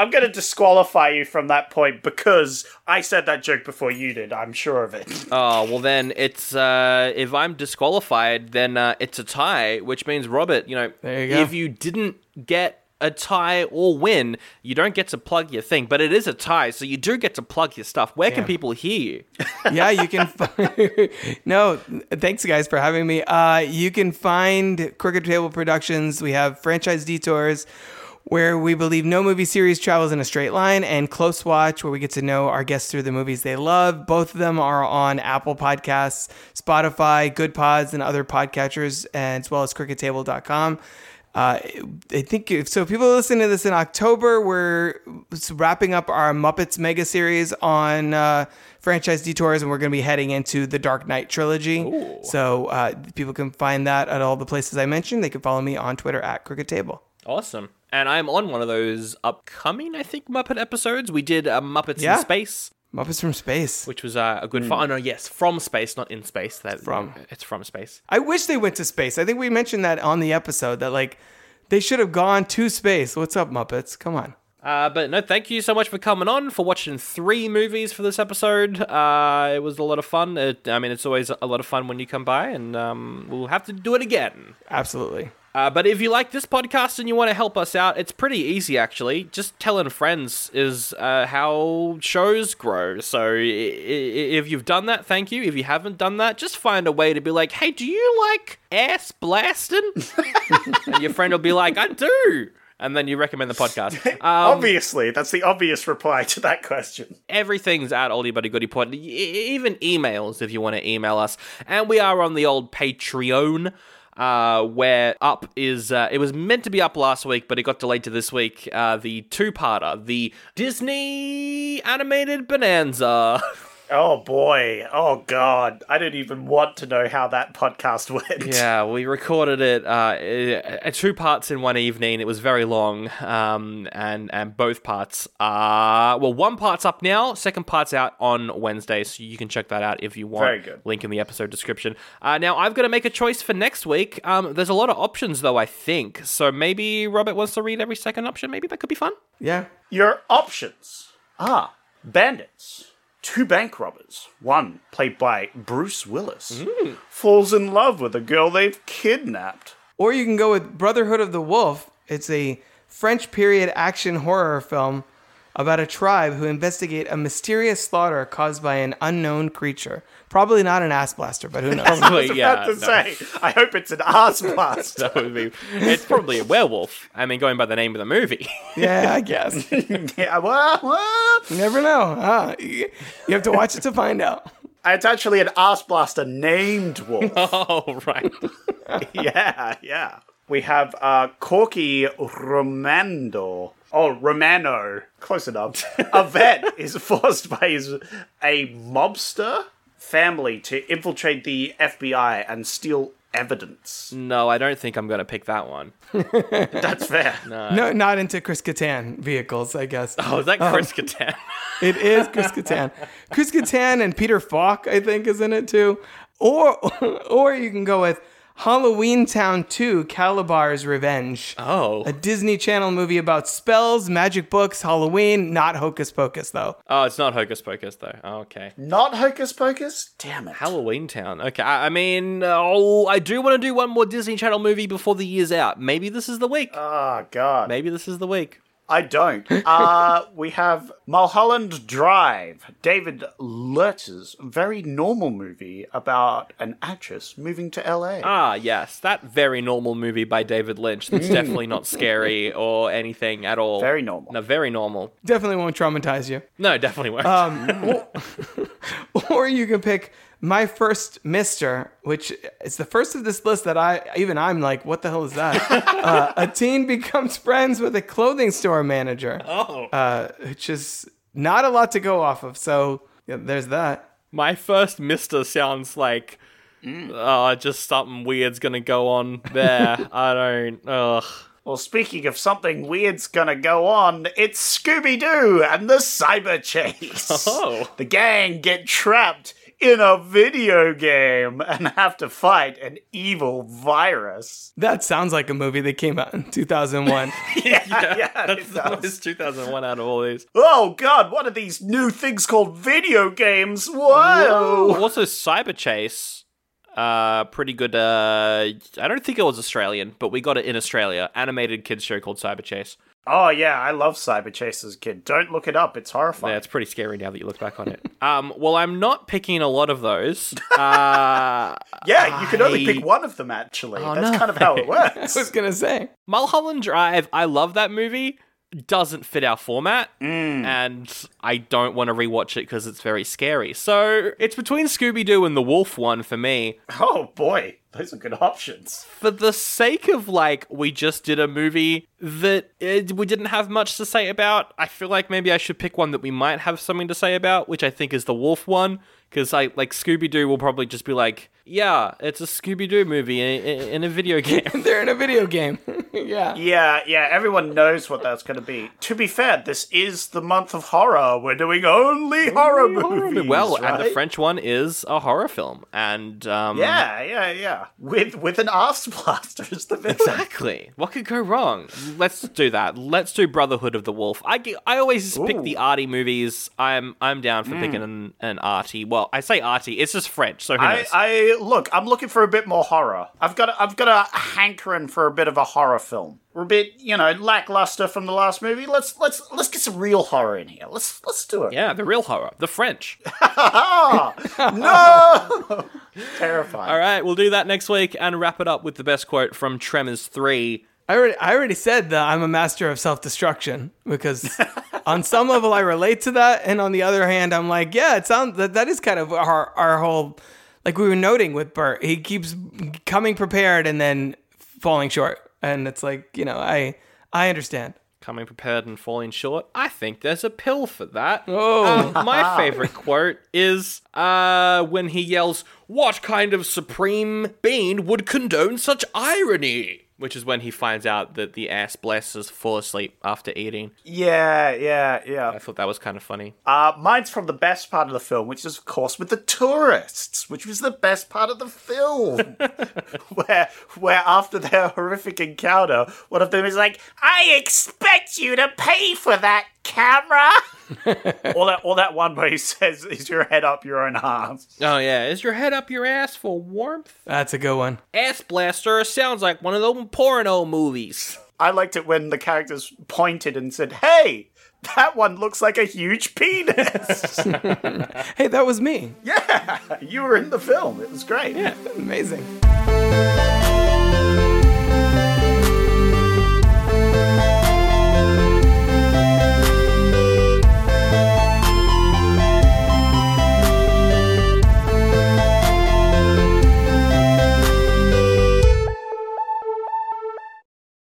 I'm going to disqualify you from that point because I said that joke before you did. I'm sure of it. Oh, well then it's, uh, if I'm disqualified, then, uh, it's a tie, which means, Robert, you know, There you go. if you didn't get a tie or win, you don't get to plug your thing, but it is a tie, so you do get to plug your stuff. Where can people hear you? yeah, you can. Fi- no, thanks guys for having me. Uh, you can find Crooked Table Productions. We have franchise detours. Where we believe no movie series travels in a straight line, and Close Watch, where we get to know our guests through the movies they love. Both of them are on Apple Podcasts, Spotify, Goodpods, and other podcatchers, as well as crookedtable.com. Uh, I think if, so. If people are listening to this in October, we're wrapping up our Muppets mega series on uh, franchise detours, and we're going to be heading into the Dark Knight trilogy. So uh, people can find that at all the places I mentioned. They can follow me on Twitter at Crooked Table. Awesome. And I'm on one of those upcoming, I think, Muppet episodes. We did uh, Muppets Yeah. in Space, Muppets from Space. which was uh, a good fun. Oh, no, yes, from space, not in space. That From. It's from space. I wish they went to space. I think we mentioned that on the episode that like they should have gone to space. What's up, Muppets? Come on. Uh, but no, thank you so much for coming on, for watching three movies for this episode. Uh, it was a lot of fun. It, I mean, it's always a lot of fun when you come by, and um, we'll have to do it again. Absolutely. Uh, but if you like this podcast and you want to help us out, it's pretty easy actually. Just telling friends is uh, how shows grow. So i- i- if you've done that, thank you. If you haven't done that, just find a way to be like, hey, do you like ass blasting? and your friend will be like, I do. And then you recommend the podcast. Um, Obviously, that's the obvious reply to that question. everything's at Oldie Buddy Goodie Pod. E- even emails if you want to email us. And we are on the old Patreon. Uh, where up is uh, it was meant to be up last week, but it got delayed to this week. Uh, the two-parter, the Disney animated Bonanza. Oh boy. Oh god. I didn't even want to know how that podcast went. Yeah, we recorded it uh, uh, two parts in one evening. It was very long, um, and and both parts are well, one part's up now, second part's out on Wednesday, so you can check that out if you want. Very good. Link in the episode description. Uh, now I've got to make a choice for next week. Um, there's a lot of options though, I think. So maybe Robert wants to read every second option. Maybe that could be fun. Yeah. Your options are bandits. Two bank robbers. One, played by Bruce Willis, mm. falls in love with a girl they've kidnapped. Or you can go with Brotherhood of the Wolf. It's a French period action horror film about a tribe who investigate a mysterious slaughter caused by an unknown creature. Probably not an ass blaster, but who knows? I was about to say, I hope it's an ass blast. that would be. It's probably a werewolf. I mean, going by the name of the movie. yeah, I guess. yeah, well, well. You never know. Huh? You you have to watch it to find out. It's actually an ass blaster named Wolf. oh, right. yeah, yeah. We have uh, Corky Romando. Oh, Romano. Close enough. a vet is forced by his a mobster family to infiltrate the FBI and steal evidence. No, I don't think I'm going to pick that one. That's fair. No, not into Chris Kattan vehicles, I guess. Oh, is that um, Chris Kattan? It is Chris Kattan. Chris Kattan and Peter Falk, I think, is in it too. Or, or you can go with Halloween Town 2 Kalabar's Revenge. Oh. A Disney Channel movie about spells, magic books, Halloween, not Hocus Pocus, though. Oh, it's not Hocus Pocus though. Oh, okay. Not Hocus Pocus? Damn it. Halloween Town. Okay, I, I mean, oh, I do want to do one more Disney Channel movie before the year's out. Maybe this is the week. Oh, God. Maybe this is the week. I don't. Uh, we have Mulholland Drive, David Lynch's very normal movie about an actress moving to LA. Ah, yes, that very normal movie by David Lynch. That's definitely not scary or anything at all. Very normal. No, very normal. Definitely won't traumatize you. No, definitely won't. Um, or, or you can pick My First Mister, which is the first of this list that I, even I'm like, what the hell is that? uh, a teen becomes friends with a clothing store manager. Oh. Uh, which is not a lot to go off of. So yeah, there's that. My first Mister sounds like. Uh, just something weird's gonna go on there. I don't. Ugh. Well, speaking of something weird's gonna go on, it's Scooby Doo and the Cyber Chase. Oh. The gang get trapped in a video game and have to fight an evil virus. That sounds like a movie that came out in 2001. yeah, yeah, That's it the most 2001 out of all these. Oh god, what are these new things called video games? Whoa! Also, Cyber Chase. Uh, pretty good. Uh, I don't think it was Australian, but we got it in Australia. Animated kids show called Cyber Chase. Oh yeah, I love Cyber Chase as a kid. Don't look it up; it's horrifying. Yeah, it's pretty scary now that you look back on it. um, well, I'm not picking a lot of those. Uh, yeah, you can only I- pick one of them. Actually, Oh, that's no. kind of how it works. I was going to say. Mulholland Drive, I love that movie. Doesn't fit our format, Mm. and I don't want to rewatch it because it's very scary. So it's between Scooby Doo and the Wolf one for me. oh boy, those are good options. For the sake of like, we just did a movie that uh, we didn't have much to say about. I feel like maybe I should pick one that we might have something to say about, which I think is the Wolf one. Because I like Scooby Doo will probably just be like, yeah, it's a Scooby Doo movie in, in, in a video game. They're in a video game. yeah. Yeah, yeah, everyone knows what that's going to be. To be fair, this is the month of horror. We're doing only horror movies. well, and the? French one is a horror film, and um, Yeah, yeah, yeah. With with an ass blaster as the villain. Exactly. What could go wrong? Let's do that. Let's do Brotherhood of the Wolf. I I always pick the arty movies. I'm I'm down for picking an, an arty. Well, I say arty. It's just French, so who I, knows? I look. I'm looking for a bit more horror. I've got. A, I've got a hankering for a bit of a horror film. We're a bit, you know, lackluster from the last movie. Let's let's let's get some real horror in here. Let's let's do it. yeah, the real horror, the French. no, terrifying. All right, we'll do that next week and wrap it up with the best quote from Tremors Three. I already, I already said that I'm a master of self destruction because on some level I relate to that, and on the other hand, I'm like, yeah, it sounds that that is kind of our our whole like we were noting with Burt. He keeps coming prepared and then falling short, and it's like you know I I understand. coming prepared and falling short. I think there's a pill for that. Oh. Uh, my favorite quote is uh, when he yells, What kind of supreme being would condone such irony? Which is when he finds out that the ass blasters fall asleep after eating. Yeah, yeah, yeah. I thought that was kind of funny. Uh, mine's from the best part of the film, which is, of course, with the tourists, which was the best part of the film. where, where after their horrific encounter, one of them is like, I expect you to pay for that camera. or that, or that one where he says, "Is your head up your own ass?" Oh yeah, is your head up your ass for warmth? That's a good one. Ass blaster sounds like one of those porno movies. I liked it when the characters pointed and said, "Hey, that one looks like a huge penis." hey, that was me. Yeah, you were in the film. It was great. Yeah, amazing.